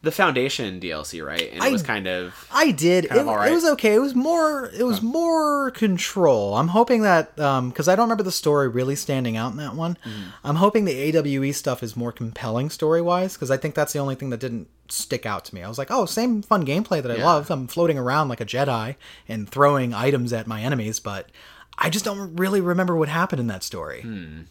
the Foundation DLC, right? And it I- was kind of I did. It, of it was okay. It was more. It was more control. I'm hoping that because I don't remember the story really standing out in that one. Mm. I'm hoping the AWE stuff is more compelling story wise because I think that's the only thing that didn't stick out to me. I was like, oh, same fun gameplay that I Yeah. love. I'm floating around like a Jedi and throwing items at my enemies, but. I just don't really remember what happened in that story,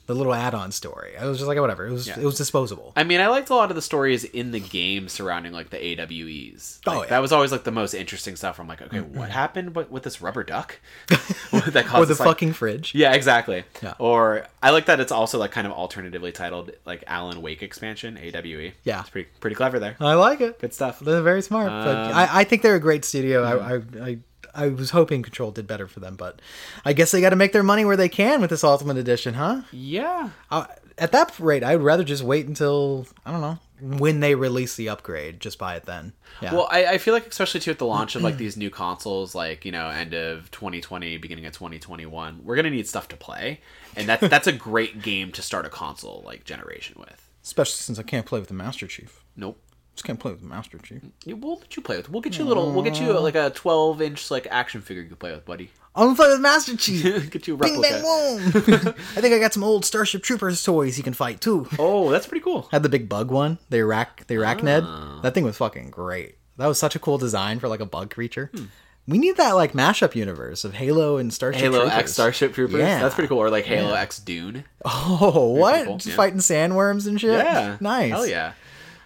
the little add-on story. I was just like, whatever. It was Hmm. Yeah. it was disposable. I mean, I liked a lot of the stories in the game surrounding like the AWEs. Oh, yeah. that was always like the most interesting stuff. I'm like, okay, what happened with, with this rubber duck? that caused Or the this, like- fucking fridge. Yeah, exactly. Yeah. Or I like that it's also like kind of alternatively titled like Alan Wake expansion AWE. Yeah. it's pretty pretty clever there. I like it. Good stuff. They're very smart, but Um, I, I think they're a great studio. I, I, I, I was hoping Control did better for them, but I guess they got to make their money where they can with this Ultimate Edition, huh? Yeah. Uh, at that rate, I'd rather just wait until I don't know when they release the upgrade. Just buy it then. Yeah. Well, I, I feel like especially too at the launch of like these new consoles, like you know, end of 2020, beginning of 2021, we're gonna need stuff to play, and that's that's a great game to start a console like generation with. Especially since I can't play with the Master Chief. Nope. Just can't play with Master Chief. You- We'll let you play with. We'll get you a little. We'll get you like a 12 inch like action figure you can play with, buddy. I'm gonna play with Master Chief. get you a Bing replica. bang boom. I think I got some old Starship Troopers toys you can fight too. Oh, that's pretty cool. had the big bug one, They the Iraq, the Ned. Ah. That thing was fucking great. That was such a cool design for like a bug creature. Hmm. We need that like mashup universe of Halo and Starship Halo Troopers. X Starship Troopers. Yeah. That's pretty cool. Or like Halo X Dune. Oh, what? cool, Just yeah. fighting sandworms and shit. Yeah. nice. Hell yeah.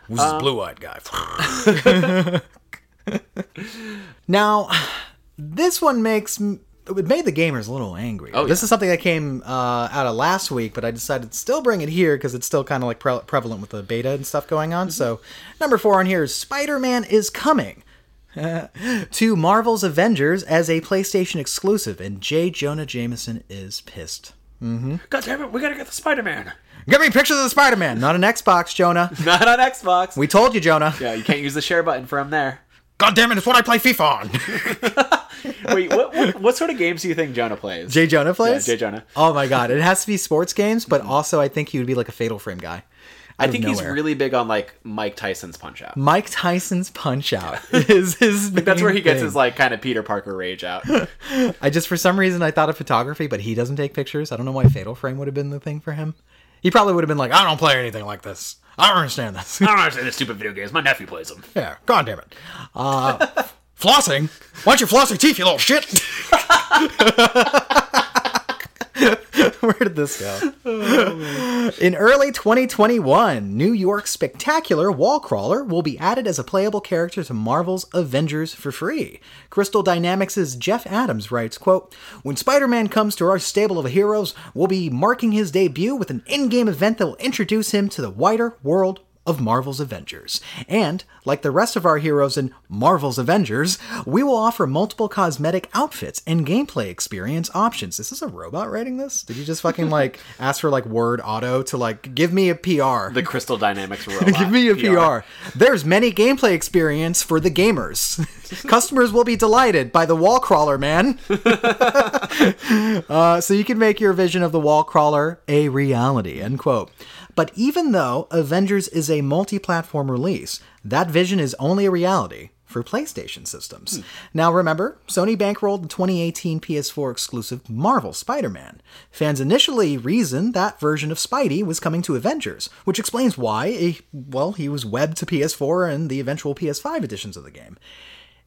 Who's this um, blue-eyed guy? now, this one makes it made the gamers a little angry. Oh, this yeah. is something that came uh, out of last week, but I decided to still bring it here because it's still kind of like pre- prevalent with the beta and stuff going on. Mm-hmm. So, number four on here is Spider-Man is coming. to Marvel's Avengers as a PlayStation exclusive, and J. Jonah Jameson is pissed. Mm-hmm. God damn it, we gotta get the Spider Man. Give me pictures of the Spider-Man, not an Xbox, Jonah. Not on Xbox. We told you, Jonah. yeah, you can't use the share button from there. God damn it, it's what I play FIFA on. Wait, what, what what sort of games do you think Jonah plays? Jay Jonah plays? Yeah, Jay Jonah. Oh my god, it has to be sports games, but also I think he would be like a Fatal Frame guy. I think he's really big on like Mike Tyson's Punch Out. Mike Tyson's Punch Out is his. That's where he gets thing. his like kind of Peter Parker rage out. I just for some reason I thought of photography, but he doesn't take pictures. I don't know why Fatal Frame would have been the thing for him. He probably would have been like, I don't play anything like this. I don't understand this. I don't understand this stupid video games. My nephew plays them. yeah, god damn it. Uh, flossing? Why don't you floss your teeth, you little shit? Where did this go? In early 2021, New York's Spectacular Wall Crawler will be added as a playable character to Marvel's Avengers for free. Crystal Dynamics' Jeff Adams writes, quote, When Spider-Man comes to our stable of heroes, we'll be marking his debut with an in-game event that will introduce him to the wider world of Marvel's Avengers. And, like the rest of our heroes in Marvel's Avengers, we will offer multiple cosmetic outfits and gameplay experience options. Is this a robot writing this? Did you just fucking like ask for like word auto to like give me a PR? The Crystal Dynamics robot. Give me a PR. There's many gameplay experience for the gamers. Customers will be delighted by the wall crawler, man. uh, so you can make your vision of the wall crawler a reality. End quote. But even though Avengers is a multi-platform release, that vision is only a reality for PlayStation systems. Now remember, Sony bankrolled the 2018 PS4 exclusive Marvel Spider-Man. Fans initially reasoned that version of Spidey was coming to Avengers, which explains why, eh, well, he was webbed to PS4 and the eventual PS5 editions of the game.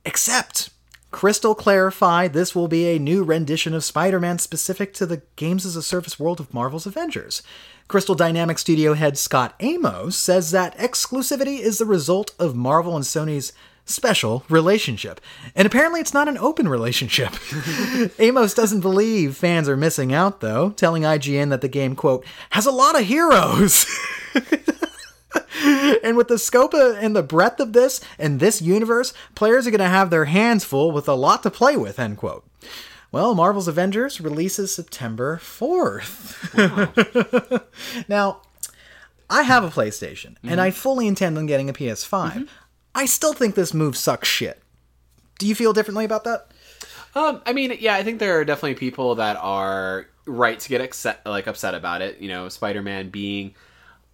Except, Crystal clarified this will be a new rendition of Spider Man specific to the games as a service world of Marvel's Avengers. Crystal Dynamics studio head Scott Amos says that exclusivity is the result of Marvel and Sony's special relationship. And apparently it's not an open relationship. Amos doesn't believe fans are missing out, though, telling IGN that the game, quote, has a lot of heroes. And with the scope of, and the breadth of this and this universe, players are going to have their hands full with a lot to play with, end quote. Well, Marvel's Avengers releases September 4th. now, I have a PlayStation, and I fully intend on getting a PS5. I still think this move sucks shit. Do you feel differently about that? Um, I mean, yeah, I think there are definitely people that are right to get upset, like upset about it. You know, Spider-Man being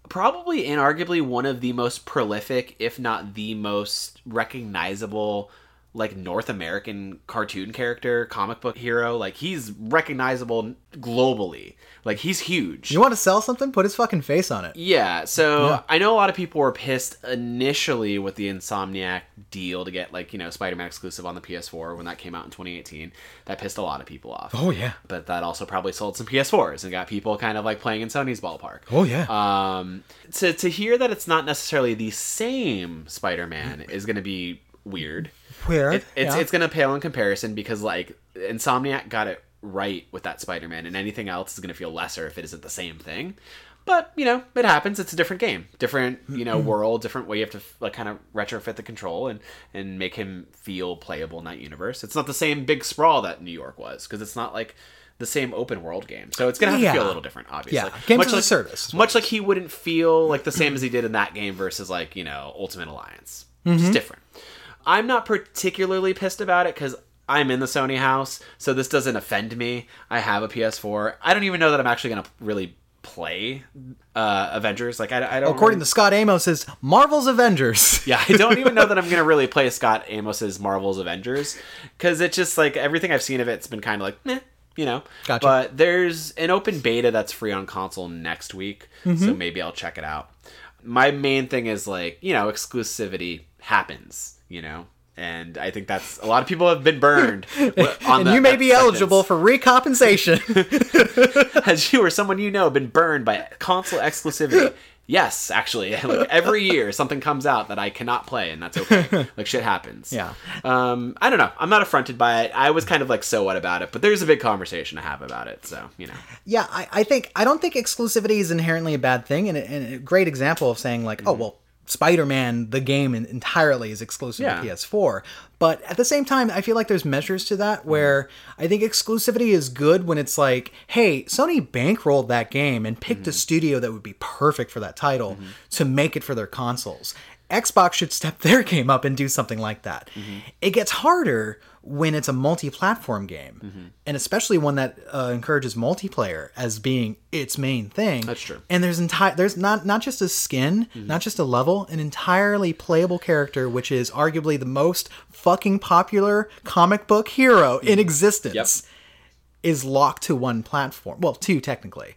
probably inarguably one of the most prolific, if not the most recognizable like North American cartoon character, comic book hero. Like he's recognizable globally. Like he's huge. You want to sell something? Put his fucking face on it. Yeah, so yeah. I know a lot of people were pissed initially with the Insomniac deal to get like, you know, Spider-Man exclusive on the PS4 when that came out in 2018. That pissed a lot of people off. Oh yeah. But that also probably sold some PS4s and got people kind of like playing in Sony's ballpark. Oh yeah. Um to to hear that it's not necessarily the same Spider-Man is going to be weird. Weird. It, it's yeah. it's gonna pale in comparison because like Insomniac got it right with that Spider-Man, and anything else is gonna feel lesser if it isn't the same thing. But you know, it happens. It's a different game, different you know mm-hmm. world, different way you have to like kind of retrofit the control and and make him feel playable in that universe. It's not the same big sprawl that New York was because it's not like the same open world game. So it's gonna have yeah. to feel a little different, obviously. Yeah, games much as like, a service. Much like he wouldn't feel like the same as he did in that game versus like you know Ultimate Alliance. Mm-hmm. It's different. I'm not particularly pissed about it because I'm in the Sony house, so this doesn't offend me. I have a PS4. I don't even know that I'm actually going to really play uh, Avengers. Like I, I don't. According really... to Scott Amos's Marvel's Avengers. yeah, I don't even know that I'm going to really play Scott Amos's Marvel's Avengers because it's just like everything I've seen of it's been kind of like meh. You know, gotcha. but there's an open beta that's free on console next week, mm-hmm. so maybe I'll check it out. My main thing is like you know exclusivity happens you know and I think that's a lot of people have been burned. and you may be eligible for recompensation, as you or someone you know been burned by console exclusivity. Yes, actually, like every year something comes out that I cannot play, and that's okay. Like shit happens. Yeah. Um, I don't know. I'm not affronted by it. I was kind of like so what about it, but there's a big conversation to have about it. So you know. Yeah, I, I think I don't think exclusivity is inherently a bad thing, and a, and a great example of saying like, oh, mm-hmm. oh well Spider-Man the game entirely is exclusive yeah. to PS4. But at the same time, I feel like there's measures to that where mm-hmm. I think exclusivity is good when it's like, hey, Sony bankrolled that game and picked mm-hmm. a studio that would be perfect for that title mm-hmm. to make it for their consoles. Xbox should step their game up and do something like that. Mm-hmm. It gets harder when it's a multi-platform game, mm-hmm. and especially one that uh, encourages multiplayer as being its main thing. That's true. And there's entire there's not not just a skin, mm-hmm. not just a level, an entirely playable character, which is arguably the most fucking popular comic book hero in mm-hmm. existence, yep. is locked to one platform. Well, two technically.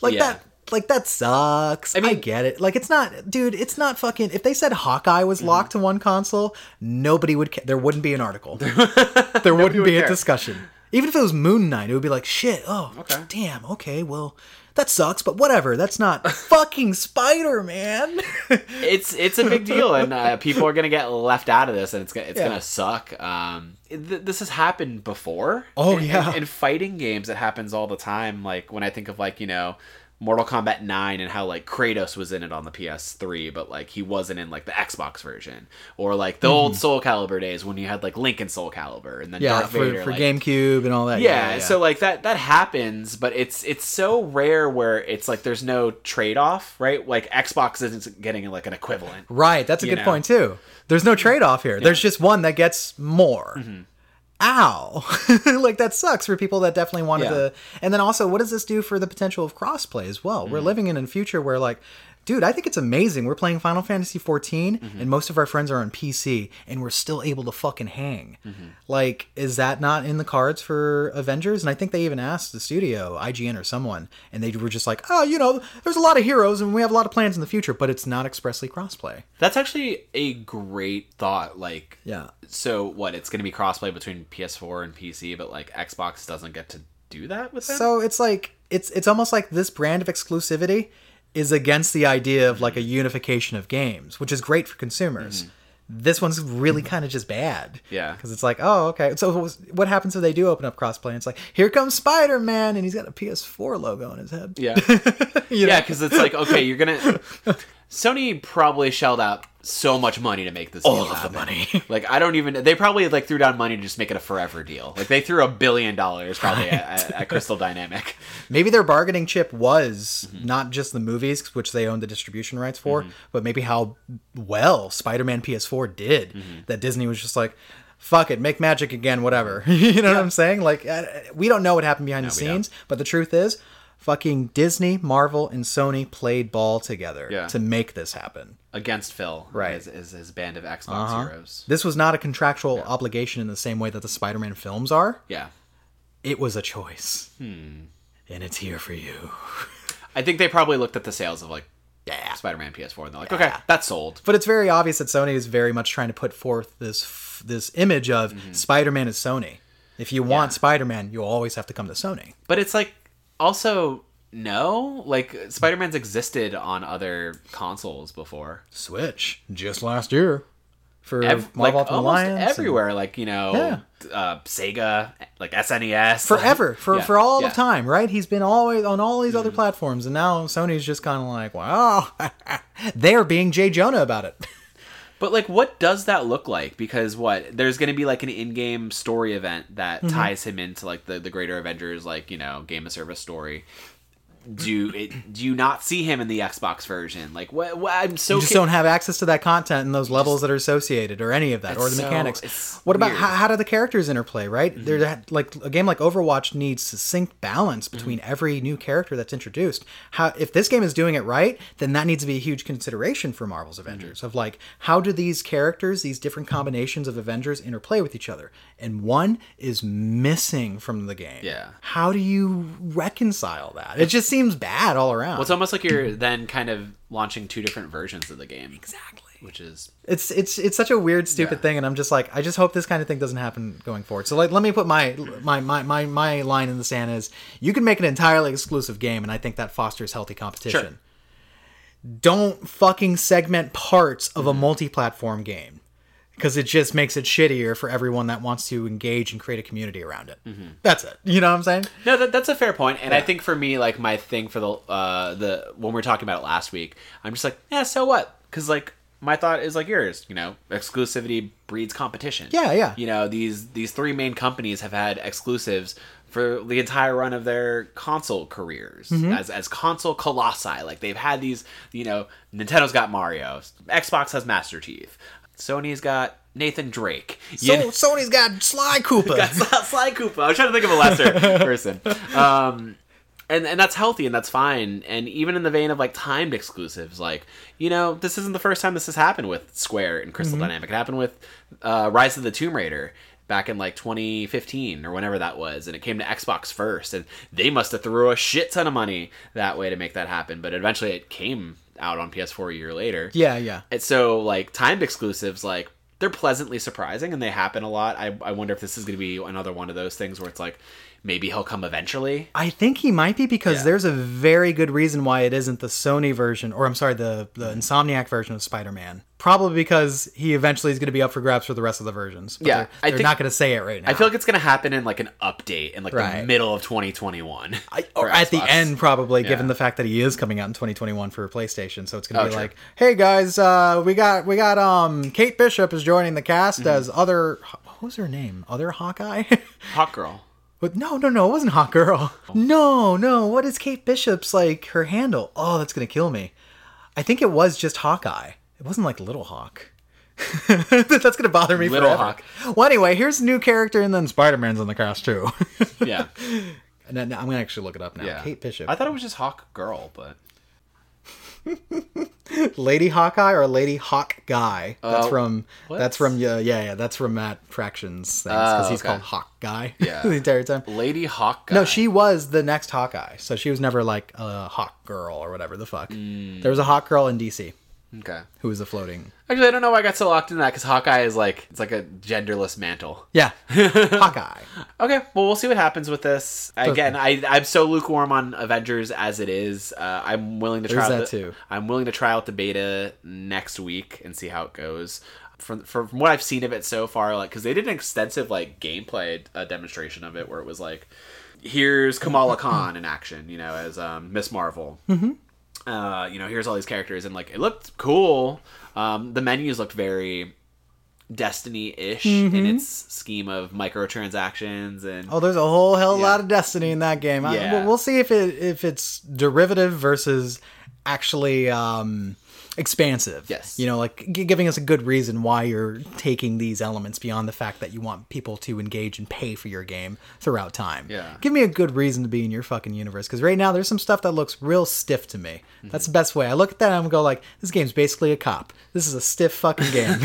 Like yeah. that like that sucks. I mean, I get it. Like it's not, dude. It's not fucking. If they said Hawkeye was mm-hmm. locked to one console, nobody would. Ca- there wouldn't be an article. there wouldn't be a discussion. Even if it was Moon Knight, it would be like shit. Oh, okay. damn. Okay, well, that sucks, but whatever. That's not fucking Spider Man. it's it's a big deal, and uh, people are gonna get left out of this, and it's gonna it's yeah. gonna suck. Um, th- this has happened before. Oh in, yeah, in, in fighting games, it happens all the time. Like when I think of like you know Mortal Kombat 9 and how like Kratos was in it on the PS3 but like he wasn't in like the Xbox version or like the mm. old Soul Calibur days when you had like Link and Soul Calibur and then yeah, Darth for, Vader for like, GameCube and all that. Yeah, yeah, yeah, so like that that happens but it's it's so rare where it's like there's no trade-off, right? Like Xbox isn't getting like an equivalent. Right, that's a good know? point too. There's no trade-off here. Yeah. There's just one that gets more. Mm-hmm ow like that sucks for people that definitely wanted yeah. to and then also what does this do for the potential of crossplay as well mm. we're living in a future where like dude, I think it's amazing. We're playing Final Fantasy 14 mm-hmm. and most of our friends are on PC and we're still able to fucking hang. Mm-hmm. Like, is that not in the cards for Avengers? And I think they even asked the studio, IGN or someone, and they were just like, oh, you know, there's a lot of heroes and we have a lot of plans in the future, but it's not expressly crossplay. That's actually a great thought. Like, yeah. So what? It's going to be crossplay between PS4 and PC, but like Xbox doesn't get to do that with them. So it's like it's it's almost like this brand of exclusivity is against the idea of like a unification of games, which is great for consumers. Mm-hmm. This one's really kind of just bad. Yeah. Because it's like, oh, okay. So what happens if they do open up crossplay? And it's like, here comes Spider Man, and he's got a PS4 logo on his head. Yeah. yeah, because it's like, okay, you're going to. Sony probably shelled out so much money to make this all of happen. the money. like I don't even. They probably like threw down money to just make it a forever deal. Like they threw a billion dollars probably right. at, at, Crystal Dynamic. Maybe their bargaining chip was mm-hmm. not just the movies, which they owned the distribution rights for, mm-hmm. but maybe how well Spider-Man PS4 did. Mm-hmm. That Disney was just like. Fuck it, make magic again, whatever. you know yeah. what I'm saying? Like, uh, we don't know what happened behind no, the scenes, but the truth is, fucking Disney, Marvel, and Sony played ball together Yeah. to make this happen. against Phil, Right. Is, is his band of Xbox Uh-huh. heroes. This was not a contractual obligation in the same way that the Spider-Man films are. Yeah, It was a choice, and it's here for you. I think they probably looked at the sales of like Yeah. Spider-Man PS4 and they're like, okay, that's sold. But it's very obvious that Sony is very much trying to put forth this f- this image of Spider-Man is Sony. If you want Yeah. Spider-Man, you'll always have to come to Sony. But it's like also no, like Spider-Man's existed on other consoles before. Switch just last year for Ev- like almost Alliance and- everywhere, like you know, Yeah. uh, Sega, like SNES, forever for Yeah, for all yeah. of time, right? He's been always on all these other platforms, and now Sony's just kind of like, wow, they're being Jay Jonah about it. But like, what does that look like? Because what there's going to be like an in-game story event that Mm-hmm. ties him into like the the greater Avengers, like you know, game of service story. Do it? Do you not see him in the Xbox version? Like, what? what I'm so You just ca- don't have access to that content and those levels that are associated, or any of that, or the so- mechanics. what about weird. Mm-hmm. how, how do the characters interplay? Right, There's that like a game like Overwatch needs succinct balance between Mm-hmm. every new character that's introduced. How if this game is doing it right, then that needs to be a huge consideration for Marvel's Mm-hmm. Avengers. Of like, how do these characters, these different combinations of Avengers, interplay with each other? And one is missing from the game. Yeah. How do you reconcile that? It just seems bad all around. Well, it's almost like you're then kind of launching two different versions of the game, exactly. which is It's it's it's such a weird, stupid Yeah. thing, and I'm just like, I just hope this kind of thing doesn't happen going forward. So like, let me put my my my my, my line in the sand is: you can make an entirely exclusive game, and I think that fosters healthy competition. Don't fucking segment parts of a multi-platform game because it just makes it shittier for everyone that wants to engage and create a community around it. That's it. You know what I'm saying? No, that, that's a fair point. and I think for me, like my thing for the uh the when we were talking about it last week, I'm just like, yeah, so what? Because like my thought is like yours, you know, exclusivity breeds competition. Yeah, yeah. You know, these these three main companies have had exclusives for the entire run of their console careers Mm-hmm. as as console colossi. Like they've had these, you know, Nintendo's got Mario, Xbox has Master Chief, Sony's got Nathan Drake. So know- Sony's got Sly Cooper. got Sly Cooper. I was trying to think of a lesser person. Um, and and that's healthy and that's fine. And even in the vein of like timed exclusives, like you know, this isn't the first time this has happened with Square and Crystal Dynamic. It happened with uh, Rise of the Tomb Raider back in like 2015 or whenever that was and it came to xbox first and they must have threw a shit ton of money that way to make that happen but eventually it came out on ps4 a year later yeah, yeah. and so like timed exclusives like they're pleasantly surprising and they happen a lot i, I wonder if this is going to be another one of those things where it's like maybe he'll come eventually I think he might be because Yeah. there's a very good reason why it isn't the Sony version, or I'm sorry, the the Insomniac version of Spider-Man. Probably because he eventually is going to be up for grabs for the rest of the versions. But Yeah, they're, I they're think- not going to say it right now. i feel like it's going to happen in like an update in like the middle of 2021 I- or at the end, probably, given the fact that he is coming out in 2021 for PlayStation. So it's going to Oh, be true. like, "Hey guys, uh, we got we got um Kate Bishop is joining the cast Mm-hmm. as other what was her name? Other Hawkeye." hot girl But no, no, no, it wasn't Hot Girl. Oh. No, no. What is Kate Bishop's like her handle? Oh, that's gonna kill me. I think it was just Hawkeye. It wasn't like Little Hawk. that's gonna bother me Little forever. Hawk. Well, anyway, here's a new character, and then Spider Man's on the cast too. yeah and I'm gonna actually look it up now. yeah Kate Bishop, i thought it was just hawk girl but Lady Hawkeye or Lady Hawk Guy. That's Uh, from. what? That's from yeah, yeah, yeah. That's from Matt Fraction's things because Oh, he's okay. called Hawk Guy. Yeah. the entire time. lady hawk No, she was the next Hawkeye, so she was never like a hawk girl or whatever the fuck. Mm. There was a hawk girl in DC okay who was a floating. actually i don't know why i got so locked into that because hawkeye is like it's like a genderless mantle Yeah, Hawkeye. Okay, well, we'll see what happens with this. Again, I I'm so lukewarm on Avengers as it is. Uh, I'm willing to try There's out that the, too. I'm willing to try out the beta next week and see how it goes. From from what I've seen of it so far, like because they did an extensive like gameplay uh, demonstration of it, where it was like, here's Kamala Khan in action, you know, as um, Miss Marvel. Mm-hmm. Uh, you know, here's all these characters, and like it looked cool. Um, the menus looked very Destiny-ish Mm-hmm. in its scheme of microtransactions and Oh, there's a whole hell Yeah. lot of Destiny in that game. Yeah. we'll- we'll see if it if it's derivative versus actually um, expansive. Yes. You know, like g- giving us a good reason why you're taking these elements beyond the fact that you want people to engage and pay for your game throughout time. Yeah. Give me a good reason to be in your fucking universe because right now there's some stuff that looks real stiff to me. Mm-hmm. That's the best way. I look at that and I'm go like, this game's basically a cop. This is a stiff fucking game.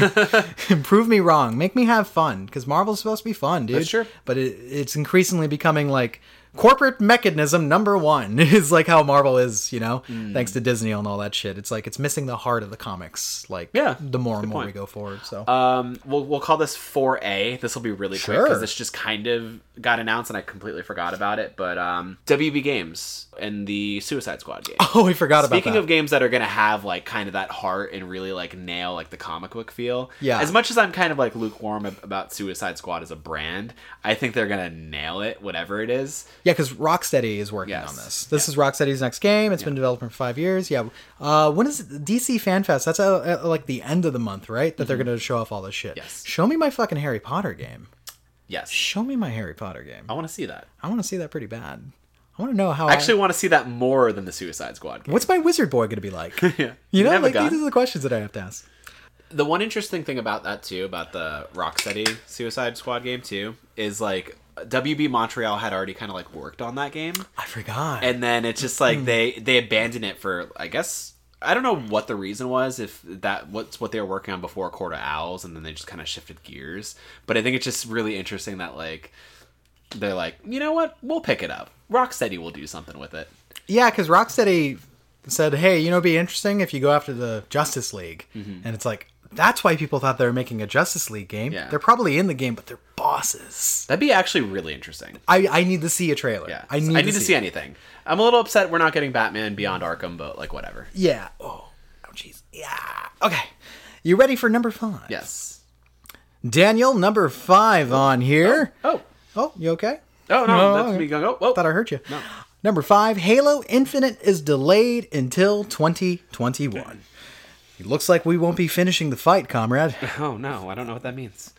Prove me wrong. Make me have fun because Marvel's supposed to be fun, dude. That's true. But it, it's increasingly becoming like corporate mechanism number one is like how Marvel is, you know, Mm. thanks to Disney and all that shit. It's like it's missing the heart of the comics. Like, Yeah, the more and more point. we go forward. So Um, we'll we'll call this 4A. This will be really quick Sure. because this just kind of got announced and I completely forgot about it. But um, WB Games and the Suicide Squad game. oh, we forgot about Speaking that. of games that are gonna have like kind of that heart and really like nail like the comic book feel. Yeah. As much as I'm kind of like lukewarm about Suicide Squad as a brand, I think they're gonna nail it, whatever it is. Yeah, because Rocksteady is working Yes. on this. This is Rocksteady's next game. It's been developed for five years. Yeah. Uh, when is it? DC Fan Fest? That's uh uh like the end of the month, right? That they're going to show off all this shit. Mm-hmm. Yes. Show me my fucking Harry Potter game. Yes. Show me my Harry Potter game. I want to see that. I want to see that pretty bad. I want to know how. I actually I, want to see that more than the Suicide Squad game. what's my wizard boy going to be like? Yeah. You know, like these are the questions that I have to ask. The one interesting thing about that too, about the Rocksteady Suicide Squad game too, is like WB Montreal had already kind of like worked on that game, I forgot. and then it's just Hmm. like they they abandoned it for I guess I don't know what the reason was if that what's what they were working on before Court of Owls, and then they just kind of shifted gears. But I think it's just really interesting that like they're like, you know what, we'll pick it up. Rocksteady will do something with it. Yeah, because Rocksteady said, "Hey, you know, it'd be interesting if you go after the Justice League," and it's like that's why people thought they were making a Justice League game. Mm-hmm. Yeah. They're probably in the game, but they're bosses. That'd be actually really interesting. I, I need to see a trailer. Yeah, I need, I need to see anything. I'm a little upset we're not getting Batman Beyond Arkham, but like whatever. Yeah. Oh, oh, jeez. Yeah. Okay. You ready for number five? Yes. Daniel, number five on here. Oh. Oh, you okay? Oh no, No, that's okay. me going. Oh, whoa. Thought I hurt you. Number five, Halo Infinite is delayed until 2021. It looks like we won't be finishing the fight, comrade. oh no, I don't know what that means.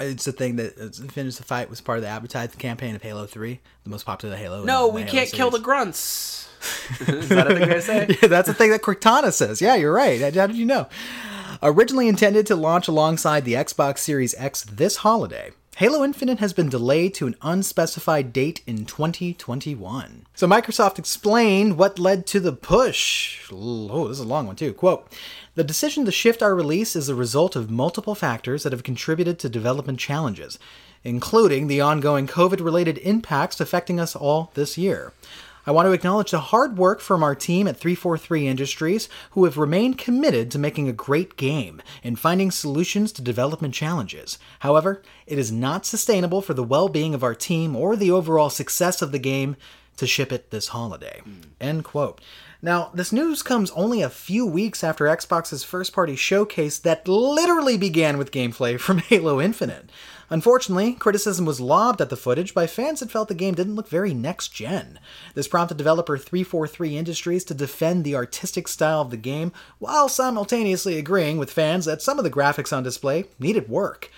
It's the thing that finish the fight was part of the advertising campaign of Halo 3, the most popular Halo. No, we Halo can't kill the grunts. Is that a thing they say? Yeah, that's the thing that Cortana says. Yeah, you're right. How did you know? Originally intended to launch alongside the Xbox Series X this holiday, Halo Infinite has been delayed to an unspecified date in 2021. So Microsoft explained what led to the push. Oh, this is a long one too. Quote, the decision to shift our release is the result of multiple factors that have contributed to development challenges, including the ongoing COVID related impacts affecting us all this year. I want to acknowledge the hard work from our team at 343 Industries who have remained committed to making a great game and finding solutions to development challenges. However, it is not sustainable for the well being of our team or the overall success of the game to ship it this holiday. Hmm. End quote. Now, this news comes only a few weeks after Xbox's first party showcase that literally began with gameplay from Halo Infinite. Unfortunately, criticism was lobbed at the footage by fans that felt the game didn't look very next gen. This prompted developer 343 Industries to defend the artistic style of the game while simultaneously agreeing with fans that some of the graphics on display needed work.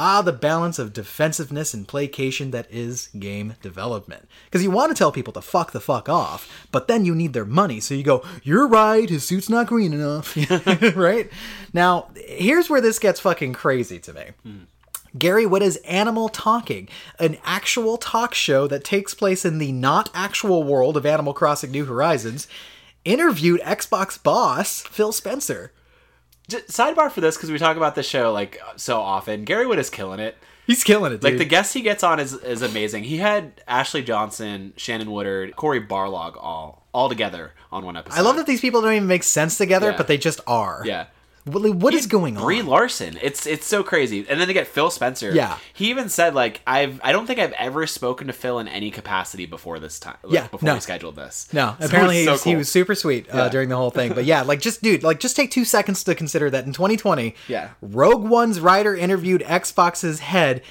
Ah, the balance of defensive,ness and placation that is game development. Because you want to tell people to fuck the fuck off, but then you need their money, so you go, you're right, his suit's not green enough. right? Now, here's where this gets fucking crazy to me. Gary Whitta's Animal Talking, an actual talk show that takes place in the not actual world of Animal Crossing New Horizons, interviewed Xbox boss Phil Spencer. Sidebar for this because we talk about this show like so often. Gary Whitta is killing it. He's killing it, dude. Like the guests he gets on is is amazing. He had Ashley Johnson, Shannon Woodward, Cory Barlog all all together on one episode. I love that these people don't even make sense together, Yeah. but they just are. Yeah. What, what is going on? Brie Larson. It's it's so crazy. And then they get Phil Spencer. Yeah. He even said like I've I don't think I've ever spoken to Phil in any capacity before this time. like, Yeah, Before no. we scheduled this. No, So apparently he, so was, he was super sweet uh, Yeah. during the whole thing. But yeah, like just dude, like just take two seconds to consider that in 2020, Yeah. Rogue One's writer interviewed Xbox's head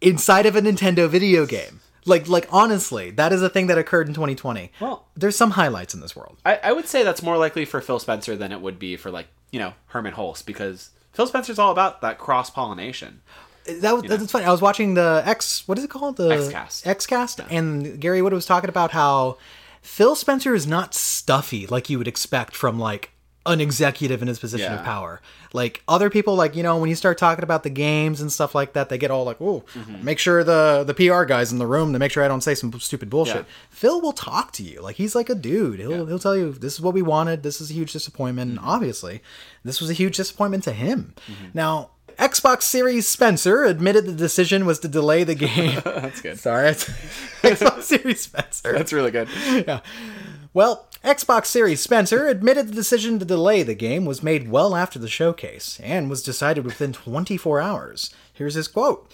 inside of a Nintendo video game. Like, like honestly, that is a thing that occurred in 2020. Well- there's some highlights in this world. I, I would say that's more likely for Phil Spencer than it would be for like, you know, Hermen Hulst because Phil Spencer's all about that cross pollination. That was that's funny. I was watching the X. What is it called? The Xcast. Xcast, and Gary Whitta was talking about how Phil Spencer is not stuffy like you would expect from like an executive in his position of power. Like other people, like you know, when you start talking about the games and stuff like that, they get all like, "Oh, make sure the the PR guys in the room to make sure I don't say some stupid bullshit." Yeah. Phil will talk to you like he's like a dude. He'll he'll tell you this is what we wanted. This is a huge disappointment. And obviously, this was a huge disappointment to him. Mm-hmm. Now. Xbox Series Spencer admitted the decision was to delay the game. That's good. Sorry, Xbox Series Spencer. That's really good. Yeah. Well, Xbox Series Spencer admitted the decision to delay the game was made well after the showcase and was decided within 24 hours. Here's his quote.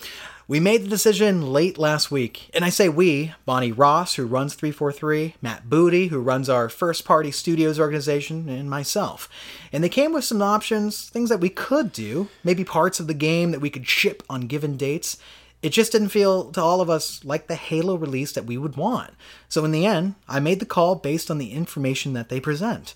We made the decision late last week, and I say we, Bonnie Ross, who runs 343, Matt Booty, who runs our first party studios organization, and myself. And they came with some options, things that we could do, maybe parts of the game that we could ship on given dates. It just didn't feel to all of us like the Halo release that we would want. So in the end, I made the call based on the information that they present.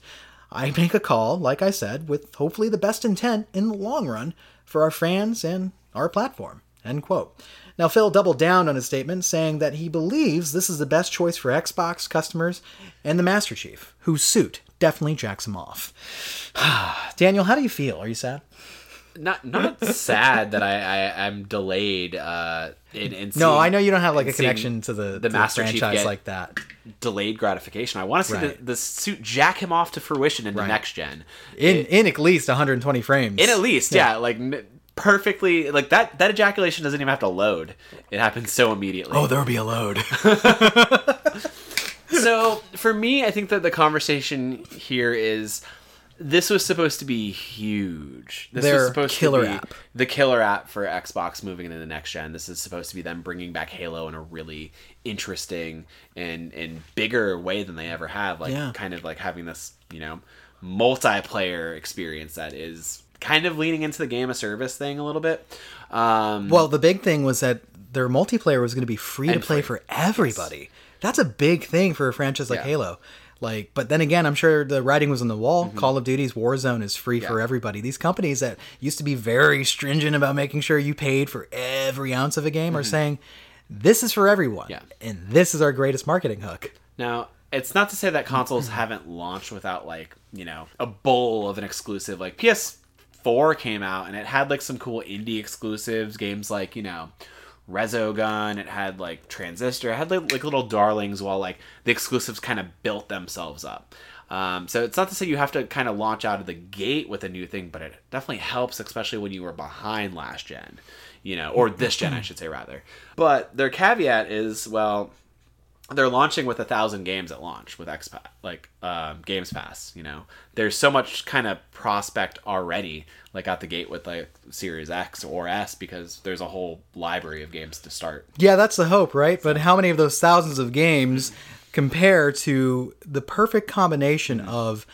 I make a call, like I said, with hopefully the best intent in the long run for our fans and our platform. End quote. Now, Phil doubled down on his statement, saying that he believes this is the best choice for Xbox customers and the Master Chief, whose suit definitely jacks him off. Daniel, how do you feel? Are you sad? Not not sad that I, I I'm delayed. Uh, in, in No, I know you don't have like a connection to the, the to Master the franchise like that. delayed gratification. I want to see Right. the, the suit jack him off to fruition in Right. the next gen. In in at least 120 frames. In at least, yeah, like perfectly. Like that that ejaculation doesn't even have to load. It happens so immediately. Oh, there'll be a load. so for me, I think that the conversation here is this was supposed to be huge. This Their was supposed killer to be app. the killer app for Xbox moving into the next gen. This is supposed to be them bringing back Halo in a really interesting and and bigger way than they ever have. Like Yeah. kind of like having this, you know, multiplayer experience that is kind of leaning into the game of service thing a little bit. Um, well, the big thing was that their multiplayer was going to be free to play free. for everybody. That's a big thing for a franchise like Yeah. Halo. Like, but then again, I'm sure the writing was on the wall. Call of Duty's Warzone is free for Mm-hmm. Everybody. These companies that used to be very stringent about making sure you paid for every ounce of a game are saying, "This is for everyone," Mm-hmm. Yeah. and this is our greatest marketing hook. Now, it's not to say that consoles haven't launched without like, you know, a bowl of an exclusive. Like PS4 came out and it had like some cool indie exclusives, games like, you know, Resogun, it had like Transistor, it had like, like little darlings while like the exclusives kind of built themselves up. Um, so it's not to say you have to kind of launch out of the gate with a new thing, but it definitely helps, especially when you were behind last gen, you know, or this gen, I should say rather. But their caveat is, well, they're launching with a thousand games at launch with XPass, like um, Games Pass. You know, there's so much kind of prospect already, like out the gate with like Series X or S, because there's a whole library of games to start. Yeah, that's the hope, right? But how many of those thousands of games compare to the perfect combination Mm-hmm. of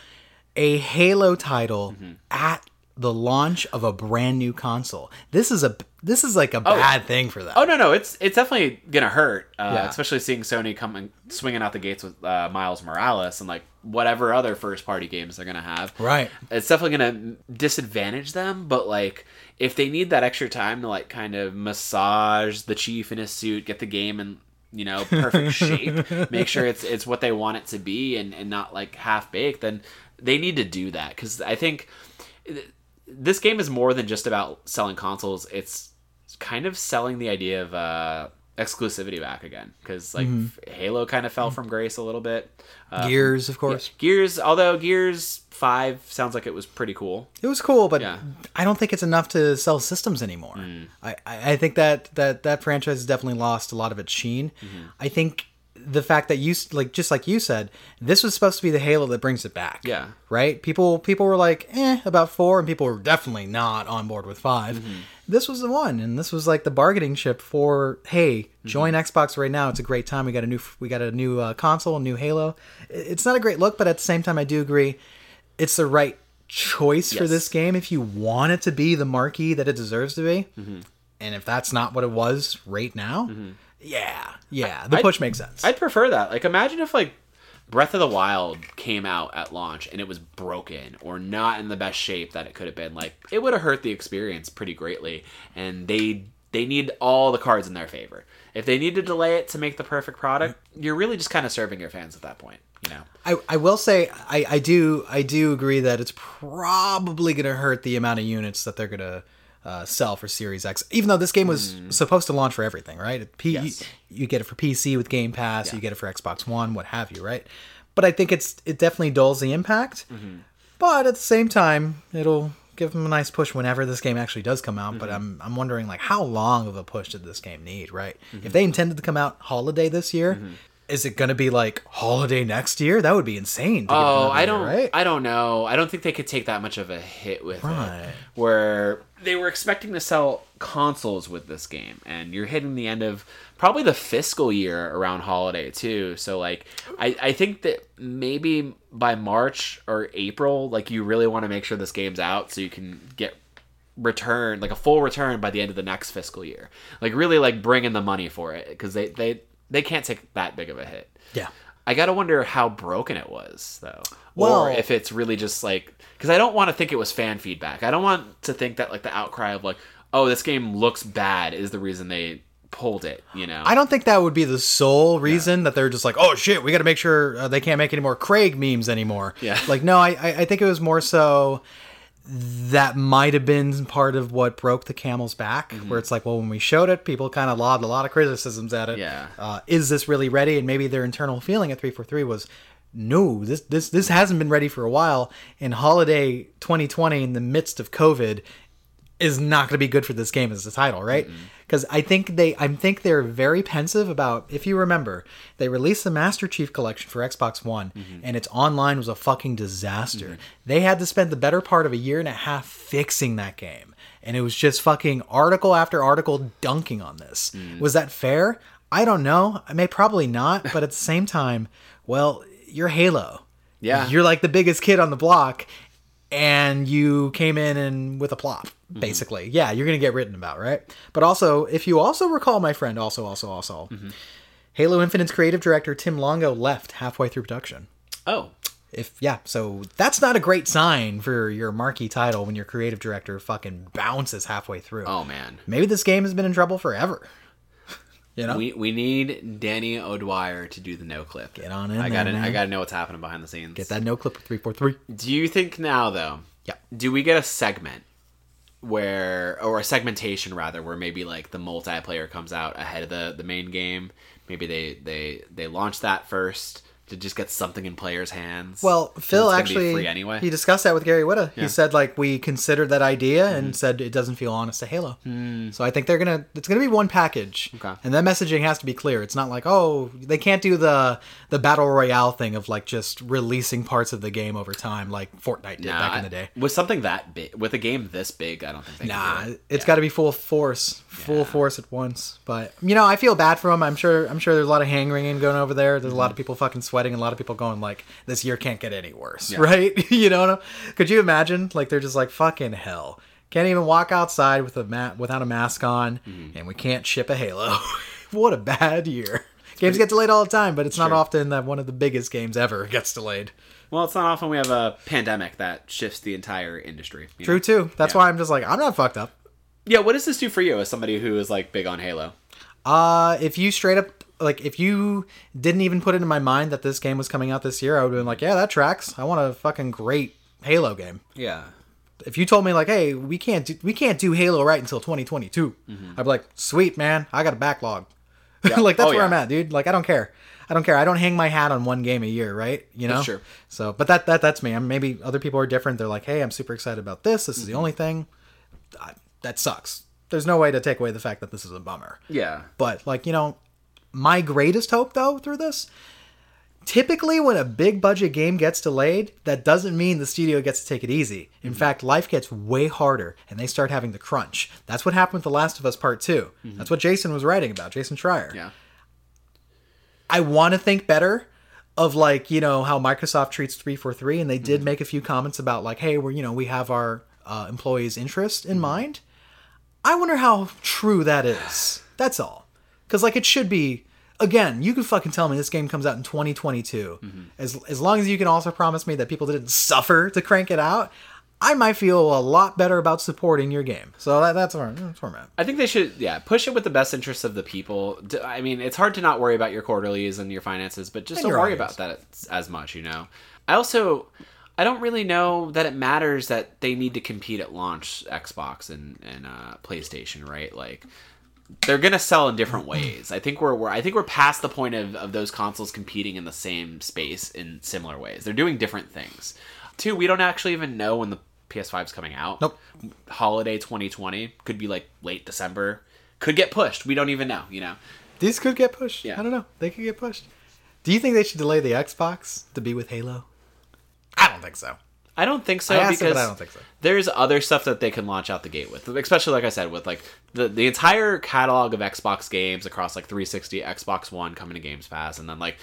a Halo title at the launch of a brand new console? This is a this is like a bad thing for them. Oh no, no, it's it's definitely gonna hurt, uh, Yeah. especially seeing Sony coming swinging out the gates with uh, Miles Morales and like whatever other first party games they're gonna have. Right. It's definitely gonna disadvantage them, but like if they need that extra time to like kind of massage the chief in his suit, get the game in you know perfect shape, make sure it's it's what they want it to be, and and not like half baked, then they need to do that because I think this game is more than just about selling consoles. It's kind of selling the idea of uh, exclusivity back again because like Halo kind of fell from grace a little bit. Uh, Gears, of course. Gears, although Gears Five sounds like it was pretty cool. It was cool, but Yeah. I don't think it's enough to sell systems anymore. I, I I think that, that that franchise has definitely lost a lot of its sheen. I think the fact that you like just like you said, this was supposed to be the Halo that brings it back. Yeah. Right? People people were like, eh, about four, and people were definitely not on board with 5 This was the one, and this was like the bargaining chip for hey, join Xbox right now. It's a great time. We got a new we got a new uh, console, a new Halo. It's not a great look, but at the same time, I do agree it's the right choice for this game if you want it to be the marquee that it deserves to be. Mm-hmm. And if that's not what it was right now, yeah, yeah, the I'd- push makes sense. I'd prefer that. Like, imagine if like Breath of the Wild came out at launch and it was broken or not in the best shape that it could have been. Like, it would have hurt the experience pretty greatly, and they they need all the cards in their favor. If they need to delay it to make the perfect product, you're really just kind of serving your fans at that point. You know. I, I will say I, I do I do agree that it's probably going to hurt the amount of units that they're going to uh, sell for Series X. Even though this game was mm. supposed to launch for everything, right? P- Yes. you, get it for PC with Game Pass, you get it for Xbox One, what have you, right? But I think it's it definitely dulls the impact. Mm-hmm. But at the same time, it'll give them a nice push whenever this game actually does come out. But mm-hmm. I'm I'm wondering like how long of a push did this game need, right? If mm-hmm. they intended to come out holiday this year. Is it gonna be like holiday next year? That would be insane. Oh, I don't. right? I don't know. I don't think they could take that much of a hit with Right. it. Where they were expecting to sell consoles with this game, and you're hitting the end of probably the fiscal year around holiday too. So like, I I think that maybe by March or April, like you really want to make sure this game's out so you can get return like a full return by the end of the next fiscal year. Like really like bring in the money for it because they they they can't take that big of a hit. Yeah. I gotta wonder how broken it was, though, Well- or if it's really just like because I don't want to think it was fan feedback. I don't want to think that like the outcry of like, oh, this game looks bad is the reason they pulled it. You know, I don't think that would be the sole reason that they're just like, oh shit, we got to make sure uh, they can't make any more Craig memes anymore. Yeah. Like, no, I, I I think it was more so that might have been part of what broke the camel's back, Mm-hmm. where it's like, well, when we showed it, people kind of lobbed a lot of criticisms at it. Yeah. Uh, is this really ready? And maybe their internal feeling at 343 was, no, this this this hasn't been ready for a while. And holiday 2020, in the midst of COVID, is not going to be good for this game as a title, right? Because I think they, I think they're very pensive about. If you remember, they released the Master Chief Collection for Xbox One, mm-hmm. and its online was a fucking disaster. Mm-hmm. They had to spend the better part of a year and a half fixing that game, and it was just fucking article after article dunking on this. Mm. Was that fair? I don't know. I may probably not, but at the same time, well, you're Halo. Yeah. you're like the biggest kid on the block, and you came in and with a plop mm-hmm. basically. Yeah you're gonna get written about right? But also if you also recall my friend also also also mm-hmm. halo infinite's creative director tim longo left halfway through production. Oh, if yeah so that's not a great sign for your marquee title when your creative director fucking bounces halfway through. Oh man, maybe this game has been in trouble forever you know we we need Danny O'Dwyer to do the no clip. Get on in I gotta. I gotta know what's happening behind the scenes. get that no clip with 343 Do you think now though? Yeah. Do we get a segment where, or a segmentation rather, where maybe like the multiplayer comes out ahead of the the main game? Maybe they they they launch that first to just get something in players' hands. Well, Phil it's gonna be actually anyway. he discussed that with Gary Whitta. Yeah. He said like we considered that idea Mm-hmm. and said it doesn't feel honest to Halo. So I think they're gonna it's gonna be one package, Okay. and that messaging has to be clear. It's not like oh they can't do the the battle royale thing of like just releasing parts of the game over time like Fortnite did Nah, back in the day. with something that big, with a game this big, I don't think they Nah, it. it's Yeah. got to be full force, full Yeah. force at once. But you know, I feel bad for him. I'm sure. I'm sure there's a lot of hand wringing going over there. There's a lot of people fucking sweating. And A lot of people going like, "This year can't get any worse," Yeah. right? you know? Could you imagine? Like they're just like, "Fucking hell." Can't even walk outside with a mat without a mask on, Mm-hmm. and we can't ship a Halo. what a bad year. Games get delayed all the time, but it's not Sure. often that one of the biggest games ever gets delayed. Well, it's not often we have a pandemic that shifts the entire industry. True know? too. That's Yeah. why I'm just like, I'm not fucked up. Yeah. What does this do for you as somebody who is like big on Halo? Uh, if you straight up like if you didn't even put it in my mind that this game was coming out this year, I would have been like, yeah, that tracks. I want a fucking great Halo game. Yeah. If you told me like, hey, we can't do, we can't do Halo right until 2022, I'd be like, sweet man, I got a backlog. like that's Oh, where I'm at, dude. Like I don't care. I don't care. I don't hang my hat on one game a year, right? You know. So, but that that that's me. I'm maybe other people are different. They're like, hey, I'm super excited about this. This is Mm-hmm. the only thing. I, that sucks. There's no way to take away the fact that this is a bummer. Yeah. But like, you know, my greatest hope though through this, typically when a big budget game gets delayed, that doesn't mean the studio gets to take it easy. In mm-hmm. fact, life gets way harder and they start having the crunch. That's what happened with The Last of Us Part 2. Mm-hmm. That's what Jason was writing about, Jason Schreier. Yeah. I want to think better of like, you know, how Microsoft treats 343 and they did mm-hmm. make a few comments about like, hey, we're, you know, we have our uh, employees' interest in mind. I wonder how true that is. That's all. Cuz like it should be again, you can fucking tell me this game comes out in 2022. As as long as you can also promise me that people didn't suffer to crank it out, I might feel a lot better about supporting your game. So that, that's where that's where I'm at. I think they should, yeah, push it with the best interests of the people. I mean, it's hard to not worry about your quarterlies and your finances, but just And don't worry audience. about that as much, you know. I also, I don't really know that it matters that they need to compete at launch, Xbox and and uh, PlayStation, right? Like, they're gonna sell in different mm-hmm. ways. I think we're, we're I think we're past the point of, of those consoles competing in the same space in similar ways. They're doing different things. Two, we don't actually even know when the PS5 is coming out. Nope. Holiday 2020 could be like late December. Could get pushed. We don't even know. You know. These could get pushed. Yeah. I don't know. They could get pushed. Do you think they should delay the Xbox to be with Halo? I don't think so. I don't think so it, because but I don't think so. there's other stuff that they can launch out the gate with, especially like I said, with like the the entire catalog of Xbox games across like 360, Xbox One coming to Games Pass, and then like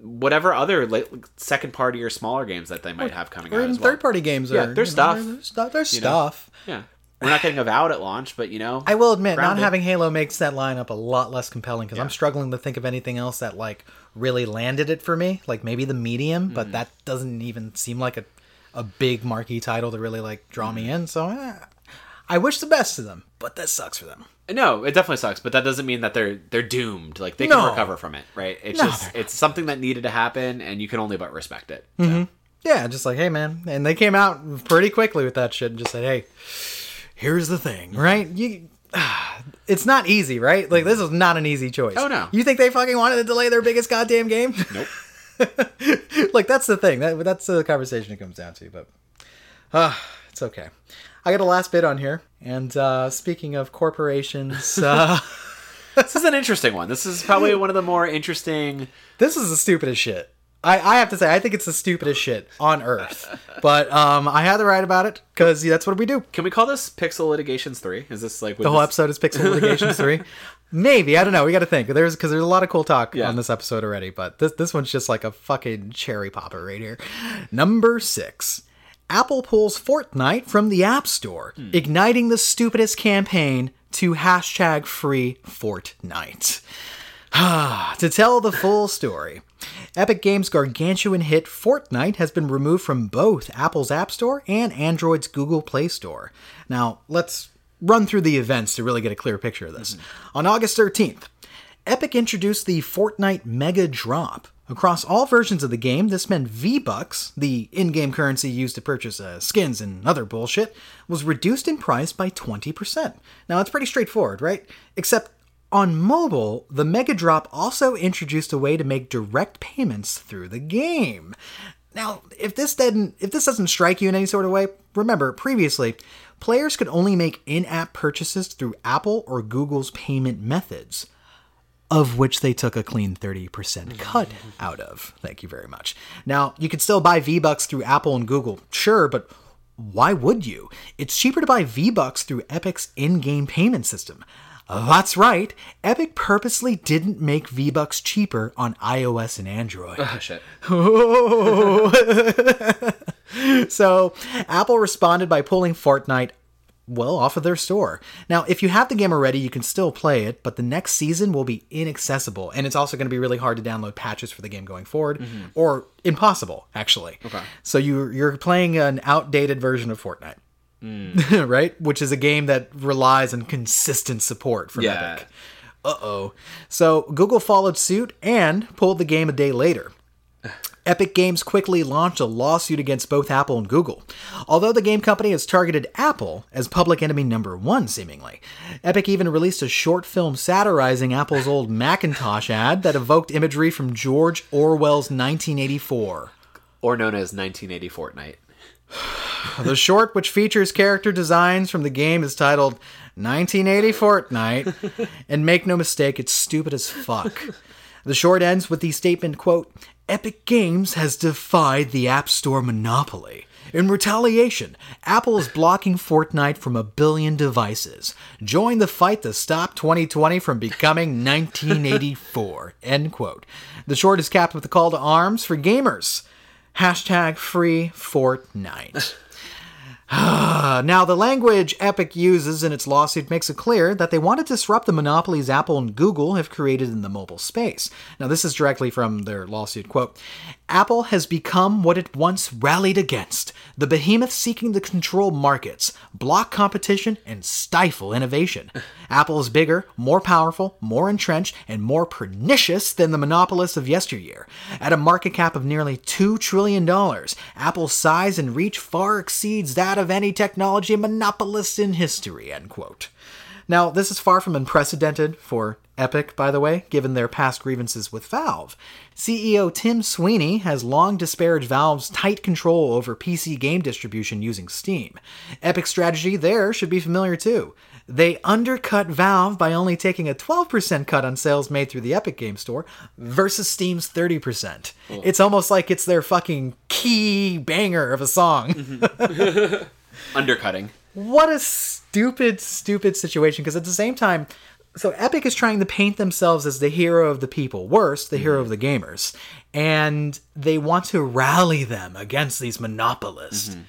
whatever other like, second party or smaller games that they might have coming Or out even as well. third party games Yeah, are there's you know, stuff. There's stuff. There's You know. Yeah, we're not getting a Avowed at launch, but you know, I will admit, not having Halo makes that lineup a lot less compelling because I'm struggling to think of anything else that like really landed it for me. Like maybe the medium, Mm. but that doesn't even seem like a a big marquee title to really like draw me mm-hmm. in. So eh, I wish the best to them, but that sucks for them. No, it definitely sucks, but that doesn't mean that they're they're doomed. Like they can No. recover from it, right? It's No, just they're it's something that needed to happen, and you can only but respect it. So. Mm-hmm. Yeah, just like hey man, and they came out pretty quickly with that shit and just said hey, here's the thing, mm-hmm. right? You. It's not easy, right? Like this is not an easy choice. Oh, no. You think they fucking wanted to delay their biggest goddamn game? Nope. like that's the thing. That that's the conversation it comes down to. But uh, it's okay. I got a last bit on here. And uh, speaking of corporations, uh, this is an interesting one. This is probably one of the more interesting. this is the stupidest shit. I, I have to say, I think it's the stupidest shit on earth. But um, I had to write about it because that's what we do. Can we call this Pixel Litigations Three? Is this like The whole episode is Pixel Litigations 3. Maybe I don't know. We got to think. There's because there's a lot of cool talk Yeah. on this episode already, but this this one's just like a fucking cherry popper right here. Number six. Apple pulls Fortnite from the App Store, hmm. igniting the stupidest campaign to hashtag free Fortnite. to tell the full story, Epic Games' gargantuan hit Fortnite has been removed from both Apple's App Store and Android's Google Play Store. Now, let's run through the events to really get a clear picture of this. On August 13th, Epic introduced the Fortnite Mega Drop. Across all versions of the game, this meant V-Bucks, the in-game currency used to purchase uh, skins and other bullshit, was reduced in price by 20%. Now, it's pretty straightforward, right? Except on mobile, the Mega Drop also introduced a way to make direct payments through the game. Now, if this didn't if this doesn't strike you in any sort of way, remember previously, players could only make in-app purchases through Apple or Google's payment methods of which they took a clean 30% mm-hmm. cut out of. Thank you very much. Now, you could still buy V-Bucks through Apple and Google, sure, but why would you? It's cheaper to buy V-Bucks through Epic's in-game payment system. Oh, that's right. Epic purposely didn't make V-Bucks cheaper on iOS and Android. Oh shit. so Apple responded by pulling Fortnite well off of their store. Now, if you have the game already, you can still play it, but the next season will be inaccessible, and it's also going to be really hard to download patches for the game going forward, or impossible actually. Okay. So you you're playing an outdated version of Fortnite. right? Which is a game that relies on consistent support from Yeah. Epic. Uh oh. So Google followed suit and pulled the game a day later. Epic Games quickly launched a lawsuit against both Apple and Google. Although the game company has targeted Apple as public enemy number one, seemingly, Epic even released a short film satirizing Apple's old Macintosh ad that evoked imagery from George Orwell's 1984. Or known as 1980 Fortnite. The short, which features character designs from the game, is titled 1980 Fortnite, and make no mistake, it's stupid as fuck. The short ends with the statement, quote, Epic Games has defied the App Store monopoly. In retaliation, Apple is blocking Fortnite from a billion devices. Join the fight to stop 2020 from becoming 1984. End quote. The short is capped with a call to arms for gamers. Hashtag free Fortnite. Ah, now, the language Epic uses in its lawsuit makes it clear that they want to disrupt the monopolies Apple and Google have created in the mobile space. Now, this is directly from their lawsuit quote Apple has become what it once rallied against the behemoth seeking to control markets, block competition, and stifle innovation. Apple is bigger, more powerful, more entrenched, and more pernicious than the monopolists of yesteryear. At a market cap of nearly $2 trillion, Apple's size and reach far exceeds that of any technology monopolist in history. End quote. Now, this is far from unprecedented for Epic, by the way, given their past grievances with Valve. CEO Tim Sweeney has long disparaged Valve's tight control over PC game distribution using Steam. Epic's strategy there should be familiar too. They undercut Valve by only taking a 12% cut on sales made through the Epic Game Store versus Steam's 30%. Hmm. It's almost like it's their fucking key banger of a song. Undercutting. what a stupid, stupid situation. Because at the same time, so Epic is trying to paint themselves as the hero of the people, worse, the hero of the gamers, and they want to rally them against these monopolists. Mm-hmm.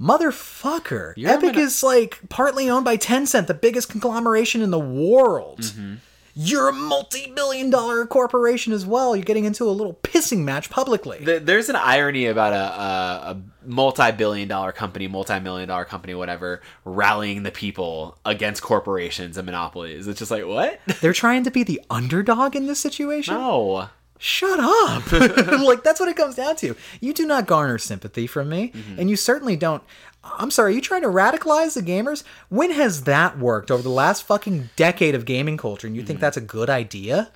Motherfucker, You're a Epic mono- is like partly owned by Tencent, the biggest conglomeration in the world. Mm-hmm. You're a multi-billion dollar corporation as well. You're getting into a little pissing match publicly. There's an irony about a, a, a multi-billion-dollar company, multi-million-dollar company, whatever, rallying the people against corporations and monopolies. It's just like what? They're trying to be the underdog in this situation. No. shut up like that's what it comes down to you do not garner sympathy from me mm-hmm. and you certainly don't i'm sorry are you trying to radicalize the gamers? When has that worked over the last fucking decade of gaming culture and you think mm-hmm. that's a good idea?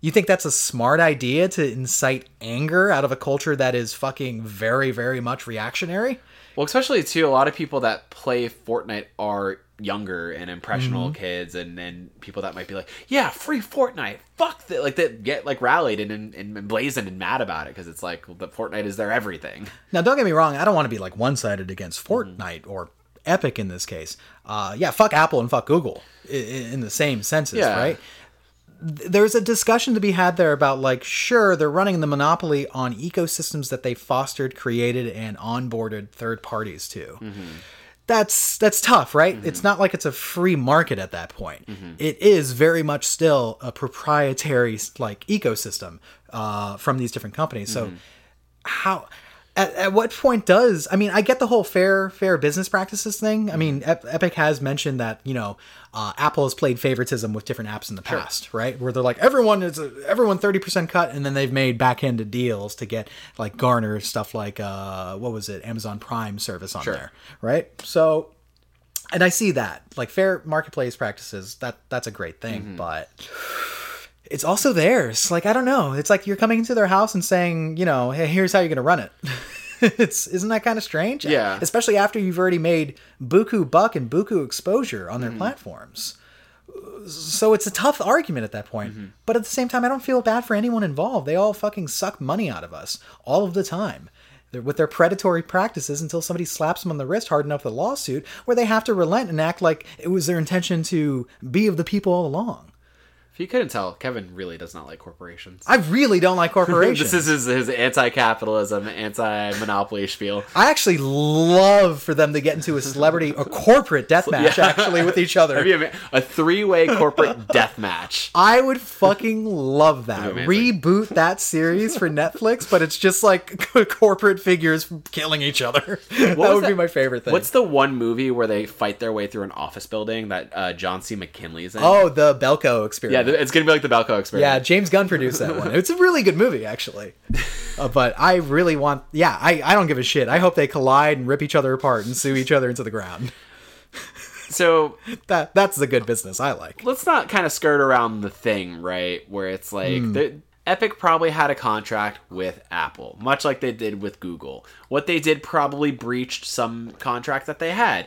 You think that's a smart idea to incite anger out of a culture that is fucking very very much reactionary Well, especially too, a lot of people that play Fortnite are younger and impressionable Mm-hmm. kids, and then people that might be like, "Yeah, free Fortnite, fuck that!" Like that get like rallied and and, and and mad about it because it's like well, the Fortnite is their everything. Now, don't get me wrong. I don't want to be like one-sided against Fortnite or Epic in this case. Uh, yeah, fuck Apple and fuck Google in, in the same senses, Yeah. right? Th- There's a discussion to be had there about like, sure, they're running the monopoly on ecosystems that they fostered, created, and onboarded third parties to. Mm-hmm. That's that's tough, right? Mm-hmm. It's not like it's a free market at that point. Mm-hmm. It is very much still a proprietary like ecosystem uh, from these different companies. So how at, at what point does i mean i get the whole fair fair business practices thing. I mean Ep- epic has mentioned that you know uh, apple has played favoritism with different apps in the past right? Where they're like everyone is a, everyone 30% cut and then they've made back-ended deals to get like garner stuff like uh what was it? Amazon prime service on there right? So and i see that. Like fair marketplace practices that that's a great thing but it's also theirs. Like I don't know. It's like you're coming into their house and saying, you know, hey, here's how you're gonna run it. it's isn't that kind of strange? Yeah. Especially after you've already made buku buck and buku exposure on their mm-hmm. platforms. So it's a tough argument at that point. Mm-hmm. But at the same time, I don't feel bad for anyone involved. They all fucking suck money out of us all of the time. They're with their predatory practices until somebody slaps them on the wrist hard enough a lawsuit where they have to relent and act like it was their intention to be of the people all along. You couldn't tell, Kevin really does not like corporations. I really don't like corporations. this is his, his anti-capitalism, anti-monopoly spiel. I actually love for them to get into a celebrity, a corporate death match, Yeah. actually, with each other. Be a three-way corporate death match. I would fucking love that. That'd be amazing. Reboot that series for Netflix, but it's just like corporate figures killing each other. that was would be my favorite thing. What's the one movie where they fight their way through an office building that uh, John C. McGinley's in? oh, the Belko yeah, experiment. th- it's gonna be like the Belko Yeah. James Gunn produced that one. It's a really good movie, actually. Uh, but I really want. Yeah, I, I don't give a shit. I hope they collide and rip each other apart and sue each other into the ground. So That that's the good business I like. let's not kind of skirt around the thing, right? Where it's like Hmm. the, Epic probably had a contract with Apple, much like they did with Google. What they did probably breached some contract that they had.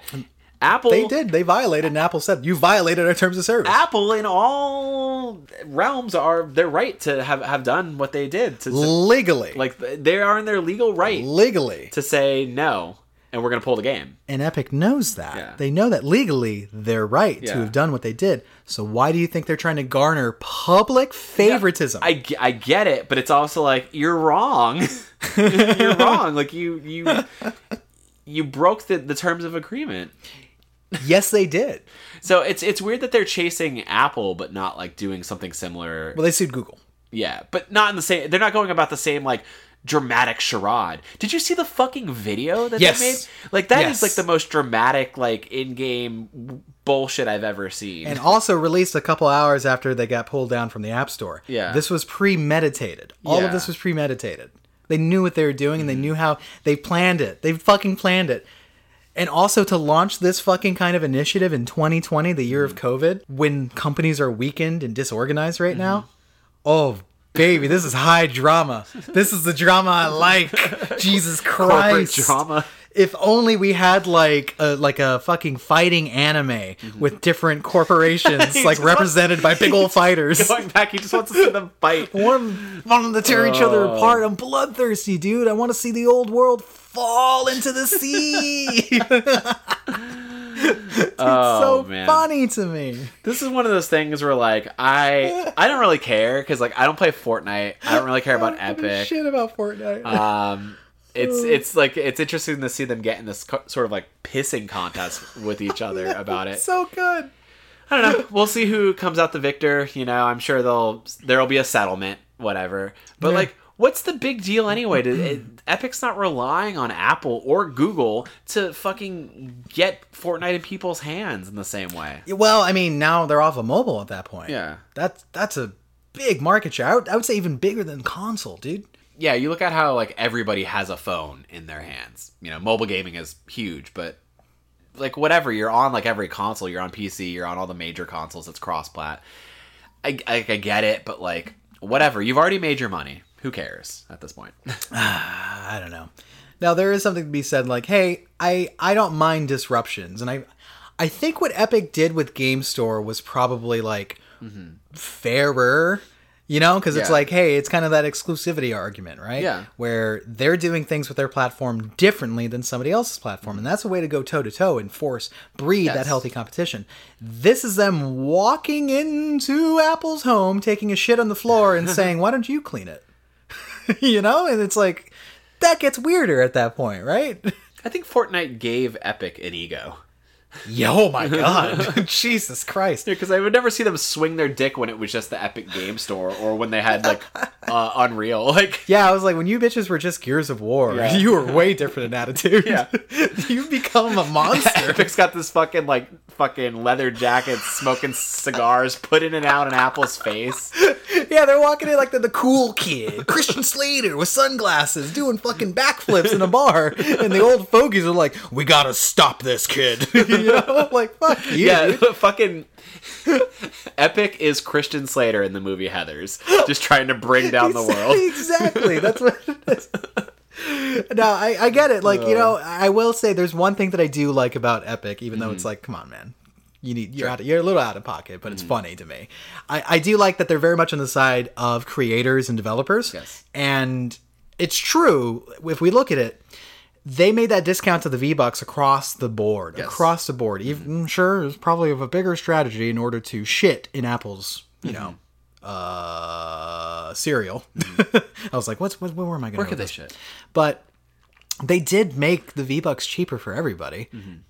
Apple They did. They violated, and Apple said, "You violated our terms of service." Apple in all realms are their right to have have done what they did to, to- legally, like they are in their legal right legally, to say no and we're gonna pull the game. and Epic knows that. Yeah. They know that legally they're right to have done what they did. So why do you think they're trying to garner public favoritism? I, I get it, but it's also like you're wrong. you're wrong. Like you you you broke the, the terms of agreement. Yes, they did. So it's it's weird that they're chasing Apple but not like doing something similar. Well, they sued Google. Yeah, but not in the same. They're not going about the same like dramatic charade. Did you see the fucking video that Yes. they made? Like that is Yes. like the most dramatic like in-game bullshit I've ever seen. and also released a couple hours after they got pulled down from the App Store. Yeah. This was premeditated. All Yeah. of this was premeditated. They knew what they were doing and they knew how they planned it. They fucking planned it. And also to launch this fucking kind of initiative in 2020, the year of mm-hmm. COVID, when companies are weakened and disorganized right now. Mm-hmm. Oh, baby, this is high drama. This is the drama I like. Jesus Christ. Corporate drama. If only we had like a like a fucking fighting anime mm-hmm. with different corporations like represented by big old fighters. Going back, he just wants to see them fight. One wanting to tear each other Oh. apart. I'm oh. bloodthirsty, dude. I want to see the old world fall into the sea. it's Oh, so man. funny to me. This is one of those things where like I I don't really care because like I don't play Fortnite. I don't really care about I don't give a Epic. Shit about Fortnite. Um, it's it's like it's interesting to see them get in this co- sort of like pissing contest with each other about it. so good. I don't know. We'll see who comes out the victor. You know, I'm sure they'll there'll be a settlement, whatever. But Yeah. like, what's the big deal anyway? To, it, eh, Epic's not relying on Apple or Google to fucking get Fortnite in people's hands in the same way. Well, I mean, now they're off of mobile at that point. Yeah. That's that's a big market share. I would, I would say even bigger than console, dude. yeah, you look at how like everybody has a phone in their hands. You know, mobile gaming is huge, but like whatever, you're on like every console. You're on PC. You're on all the major consoles. It's cross-plat. I, I, I get it, but like whatever. You've already made your money. Who cares at this point? Ah, I don't know. Now there is something to be said like, hey, I I don't mind disruptions, and I I think what Epic did with Game Store was probably like mm-hmm. fairer, you know, because it's like, hey, it's kind of that exclusivity argument, right? Yeah. Where they're doing things with their platform differently than somebody else's platform, and that's a way to go toe to toe and force breed that healthy competition. This is them walking into Apple's home, taking a shit on the floor, and saying, "Why don't you clean it?" you know, and it's like that gets weirder at that point, right? I think Fortnite gave Epic an ego. Yeah, oh my god, Jesus Christ! Because I would never see them swing their dick when it was just the Epic Game Store or when they had like uh, Unreal. Like, Yeah, I was like, when you bitches were just Gears of War, Yeah. you were way different in attitude. Yeah. you've become a monster. Epic's got this fucking like fucking leather jacket, smoking cigars, putting it out in Apple's face. yeah, they're walking in like the, the cool kid, Christian Slater with sunglasses, doing fucking backflips in a bar, and the old fogies are like, "We gotta stop this kid." you know, like fuck you. Yeah, fucking Epic is Christian Slater in the movie Heathers, just trying to bring down the world. exactly. That's what it is. No, I, I get it. Like, you know, I will say there's one thing that I do like about Epic, even though Mm-hmm. it's like, come on, man. You need you're out you're a little out of pocket, but it's Mm-hmm. funny to me. I, I do like that they're very much on the side of creators and developers. Yes. And it's true, if we look at it, they made that discount to the V Bucks across the board. Yes. Across the board. Even mm-hmm. sure it's probably of a bigger strategy in order to shit in Apple's, you mm-hmm. know, uh cereal. Mm-hmm. I was like, what's what where am I going Where to could they shit? but they did make the V Bucks cheaper for everybody,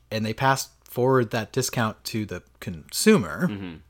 and they passed forward that discount to the consumer.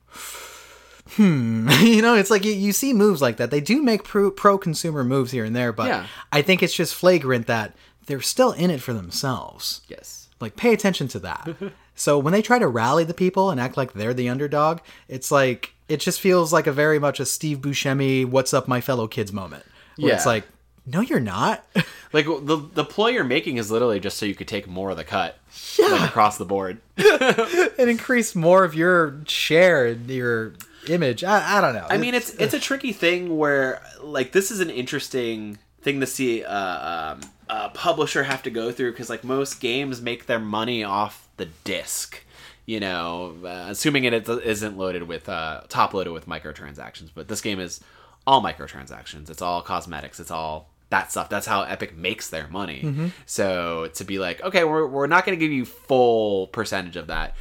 Hmm. You know, it's like you, you see moves like that. They do make pro, pro consumer moves here and there, but Yeah. I think it's just flagrant that they're still in it for themselves. Yes. Like, pay attention to that. so when they try to rally the people and act like they're the underdog, it's like it just feels like a very much a Steve Buscemi "What's up, my fellow kids" moment. Where it's like, no, you're not. Like the the ploy you're making is literally just so you could take more of the cut, like across the board. and increase more of your share in your image. I, I don't know. I mean, it's it's a tricky thing where like this is an interesting thing to see uh, um, a publisher have to go through because like most games make their money off the disc. You know, uh, assuming it isn't loaded with uh, top loaded with microtransactions, but this game is all microtransactions. It's all cosmetics. It's all that stuff. That's how Epic makes their money. So to be like, okay, we're we're not going to give you full percentage of that.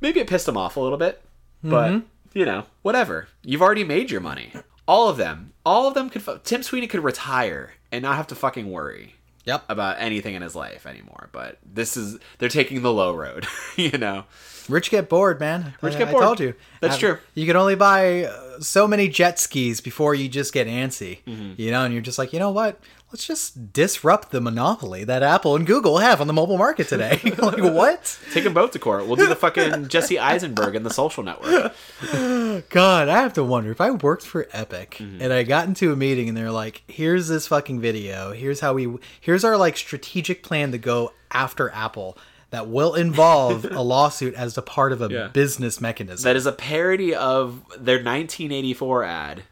Maybe it pissed them off a little bit, but you know, whatever. You've already made your money. All of them, all of them could. fu- Tim Sweeney could retire and not have to fucking worry. Yep. about anything in his life anymore. But this is they're taking the low road, you know. Rich get bored, man. Rich I- get I bored. told you. That's Uh, true. You can only buy uh, so many jet skis before you just get antsy. Mm-hmm. You know, and you're just like, you know what? Let's just disrupt the monopoly that Apple and Google have on the mobile market today. like, what? Take them both to court. We'll do the fucking Jesse Eisenberg and the Social Network. God, I have to wonder if I worked for Epic Mm-hmm. and I got into a meeting and they're like, "Here's this fucking video. Here's how we. Here's our like strategic plan to go after Apple." That will involve a lawsuit as a part of a Yeah. business mechanism. That is a parody of their 1984 ad.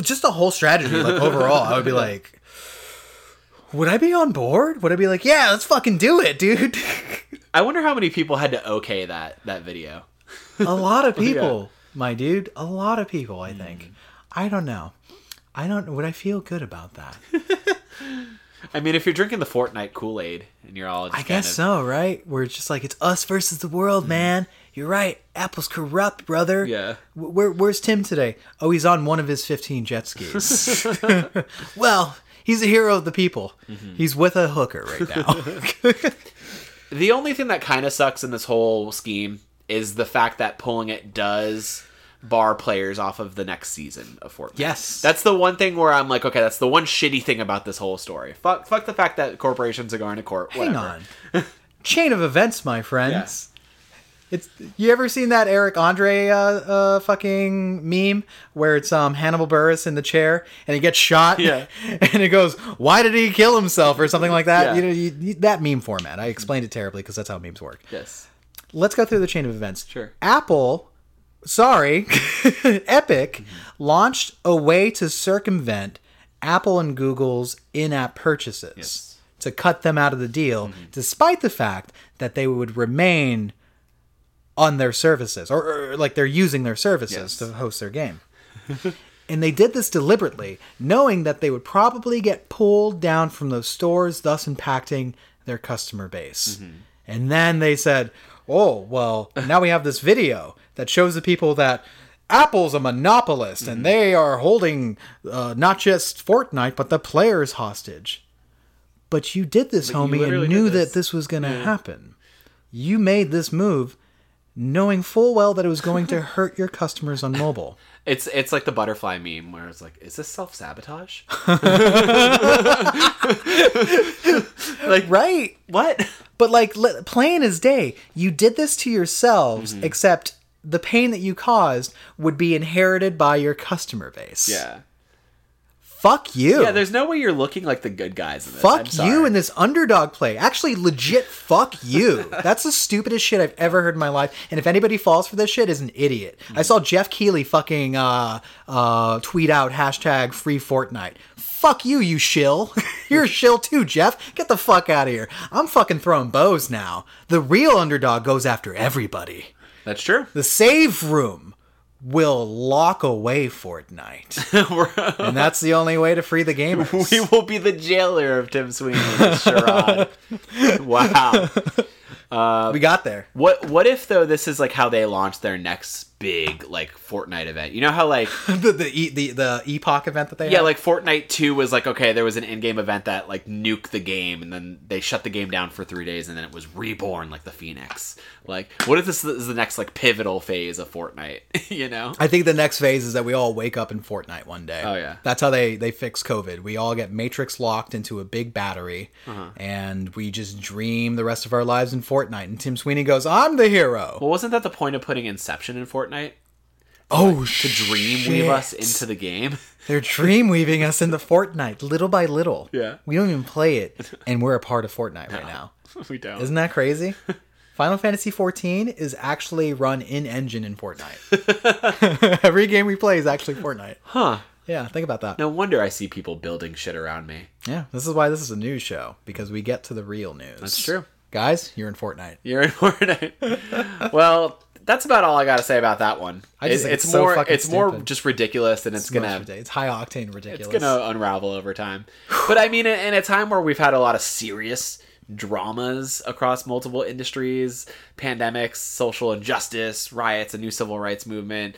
Just the whole strategy like overall i would be like would i be on board? Would i be like yeah let's fucking do it dude? I wonder how many people had to okay that that video. a lot of people my dude. A lot of people i think. I don't know. I don't would i feel good about that? I mean, if you're drinking the Fortnite Kool Aid and you're all, just i guess so right? Where it's just like it's us versus the world mm. man. You're right. Apple's corrupt brother. Yeah. Wh- Where, where's tim today? Oh he's on one of his 15 jet skis. Well he's a hero of the people mm-hmm. he's with a hooker right now The only thing that kind of sucks in this whole scheme is the fact that pulling it does bar players off of the next season of Fortnite. Yes. That's the one thing where I'm like, okay, that's the one shitty thing about this whole story. Fuck, fuck the fact that corporations are going to court. Hang on. Chain of events, my friends. Yes. It's you ever seen that Eric Andre uh, uh fucking meme where it's um Hannibal Buress in the chair and he gets shot Yeah. and it goes why did he kill himself or something like that Yeah. you know you, you- that meme format I explained it terribly because that's how memes work Yes. let's go through the chain of events Sure. Apple sorry Epic launched a way to circumvent Apple and Google's in-app purchases Yes. to cut them out of the deal, despite the fact that they would remain on their services or, or like they're using their services Yes. to host their game. and they did this deliberately, knowing that they would probably get pulled down from those stores, thus impacting their customer base. And then they said, "Oh, well, now we have this video that shows the people that Apple's a monopolist and they are holding uh, not just Fortnite but the players hostage." But you did this, you homie, and knew this. that this was going to happen. You made this move knowing full well that it was going to hurt your customers on mobile. It's it's like the butterfly meme where it's like, is this self sabotage? like Right. what? But like li- plain as day, you did this to yourselves Mm-hmm. except the pain that you caused would be inherited by your customer base. Yeah. Fuck you. Yeah, there's no way you're looking like the good guys in this. Fuck you in this underdog play. Actually, legit fuck you. That's the stupidest shit I've ever heard in my life. And if anybody falls for this shit, is an idiot. I saw Jeff Keighley fucking uh, uh, tweet out hashtag free Fortnite. Fuck you, you shill. You're a shill too, Jeff. Get the fuck out of here. I'm fucking throwing bows now. The real underdog goes after everybody. That's true. The save room will lock away Fortnite. And that's the only way to free the gamers. we will be the jailer of Tim Sweeney charade. wow. we got there. What what if though this is like how they launch their next big like Fortnite event? You know how like the the e- the the epoch event that they yeah, had? like Fortnite 2 was like okay, there was an in-game event that like nuked the game and then they shut the game down for 3 days and then it was reborn like the Phoenix. Like what if this is the next like pivotal phase of Fortnite, you know? I think the next phase is that we all wake up in Fortnite one day. Oh, yeah. that's how they they fix COVID. We all get matrix locked into a big battery, Uh-huh. and we just dream the rest of our lives in Fortnite. And Tim Sweeney goes, "I'm the hero." Well, wasn't that the point of putting Inception in Fortnite? Oh, To dream weave us into the game? They're dream weaving us into Fortnite little by little. Yeah. we don't even play it, and we're a part of Fortnite right now. we don't. Isn't that crazy? Final Fantasy XIV is actually run in engine in Fortnite. Every game we play is actually Fortnite. huh. Yeah, think about that. No wonder I see people building shit around me. Yeah, this is why this is a news show because we get to the real news. That's true. Guys, you're in Fortnite. You're in Fortnite. well, that's about all I got to say about that one. I just It- it's, it's so more fucking it's more just ridiculous and it's, It's gonna ridiculous. It's high octane ridiculous. it's gonna unravel over time. But I mean, in a time where we've had a lot of serious dramas across multiple industries, pandemics, social injustice, riots, a new civil rights movement,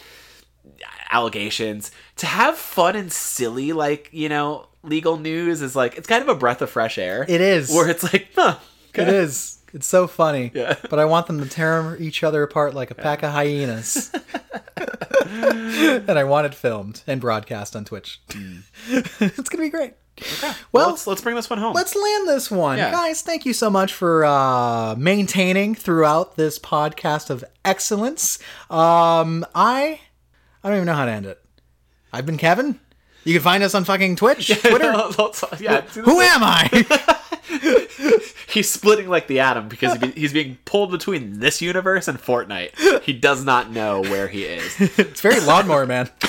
allegations, to have fun and silly like you know legal news is like it's kind of a breath of fresh air. It is. where it's like, huh, It is. It's so funny. Yeah. But I want them to tear each other apart like a pack of hyenas. and I want it filmed and broadcast on Twitch. it's gonna be great. well, Well, let's let's bring this one home. let's land this one. Yeah. Guys, thank you so much for uh, maintaining throughout this podcast of excellence. Um, I I don't even know how to end it. I've been Kevin. You can find us on fucking Twitch, Twitter. yeah, Who am I? he's splitting like the atom because he's being pulled between this universe and Fortnite. He does not know where he is. it's very lawnmower man.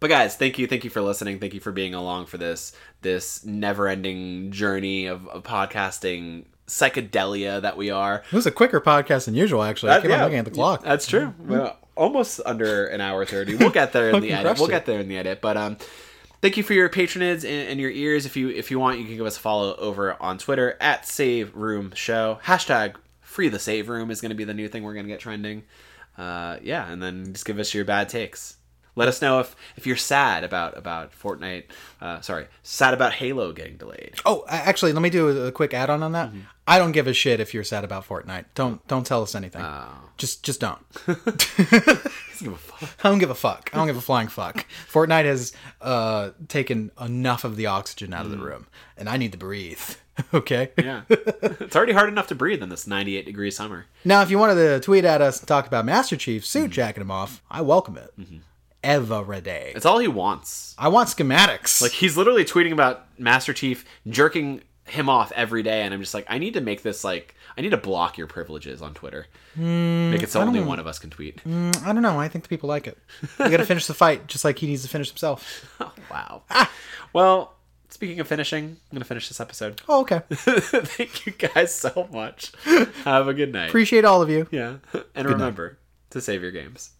But guys, thank you, thank you for listening. Thank you for being along for this this never-ending journey of, of podcasting psychedelia that we are. It was a quicker podcast than usual, actually. I keep on looking at the clock. That's true. Well, almost under an hour thirty. We'll get there in the edit. We'll get there in the edit. But um, thank you for your patronage and, and your ears. If you if you want, you can give us a follow over on Twitter at Save Room Show. Hashtag Free the Save Room is going to be the new thing we're going to get trending. Uh, yeah, and then just give us your bad takes. Let us know if, if you're sad about about Fortnite. Uh, sorry, sad about Halo getting delayed. Oh, actually, let me do a, quick add-on on that. Mm-hmm. I don't give a shit if you're sad about Fortnite. Don't don't tell us anything. Oh. Just just don't. Give a fuck. I don't give a fuck. I don't give a flying fuck. Fortnite has uh, taken enough of the oxygen out of the hmm. room, and I need to breathe. okay. Yeah, it's already hard enough to breathe in this 98 degree summer. Now, if you wanted to tweet at us and talk about Master Chief suit hmm. jacking him off, I welcome it. Mm-hmm. Every day. It's all he wants. I want schematics. Like he's literally tweeting about Master Chief jerking him off every day, and I'm just like, I need to make this like, I need to block your privileges on Twitter. Hmm, make it so only one of us can tweet. Hmm, I don't know. I think the people like it. You got to finish the fight, just like he needs to finish himself. Oh, wow. Ah. Well, speaking of finishing, I'm gonna finish this episode. Oh, okay. Thank you guys so much. Have a good night. Appreciate all of you. yeah, and remember to save your games.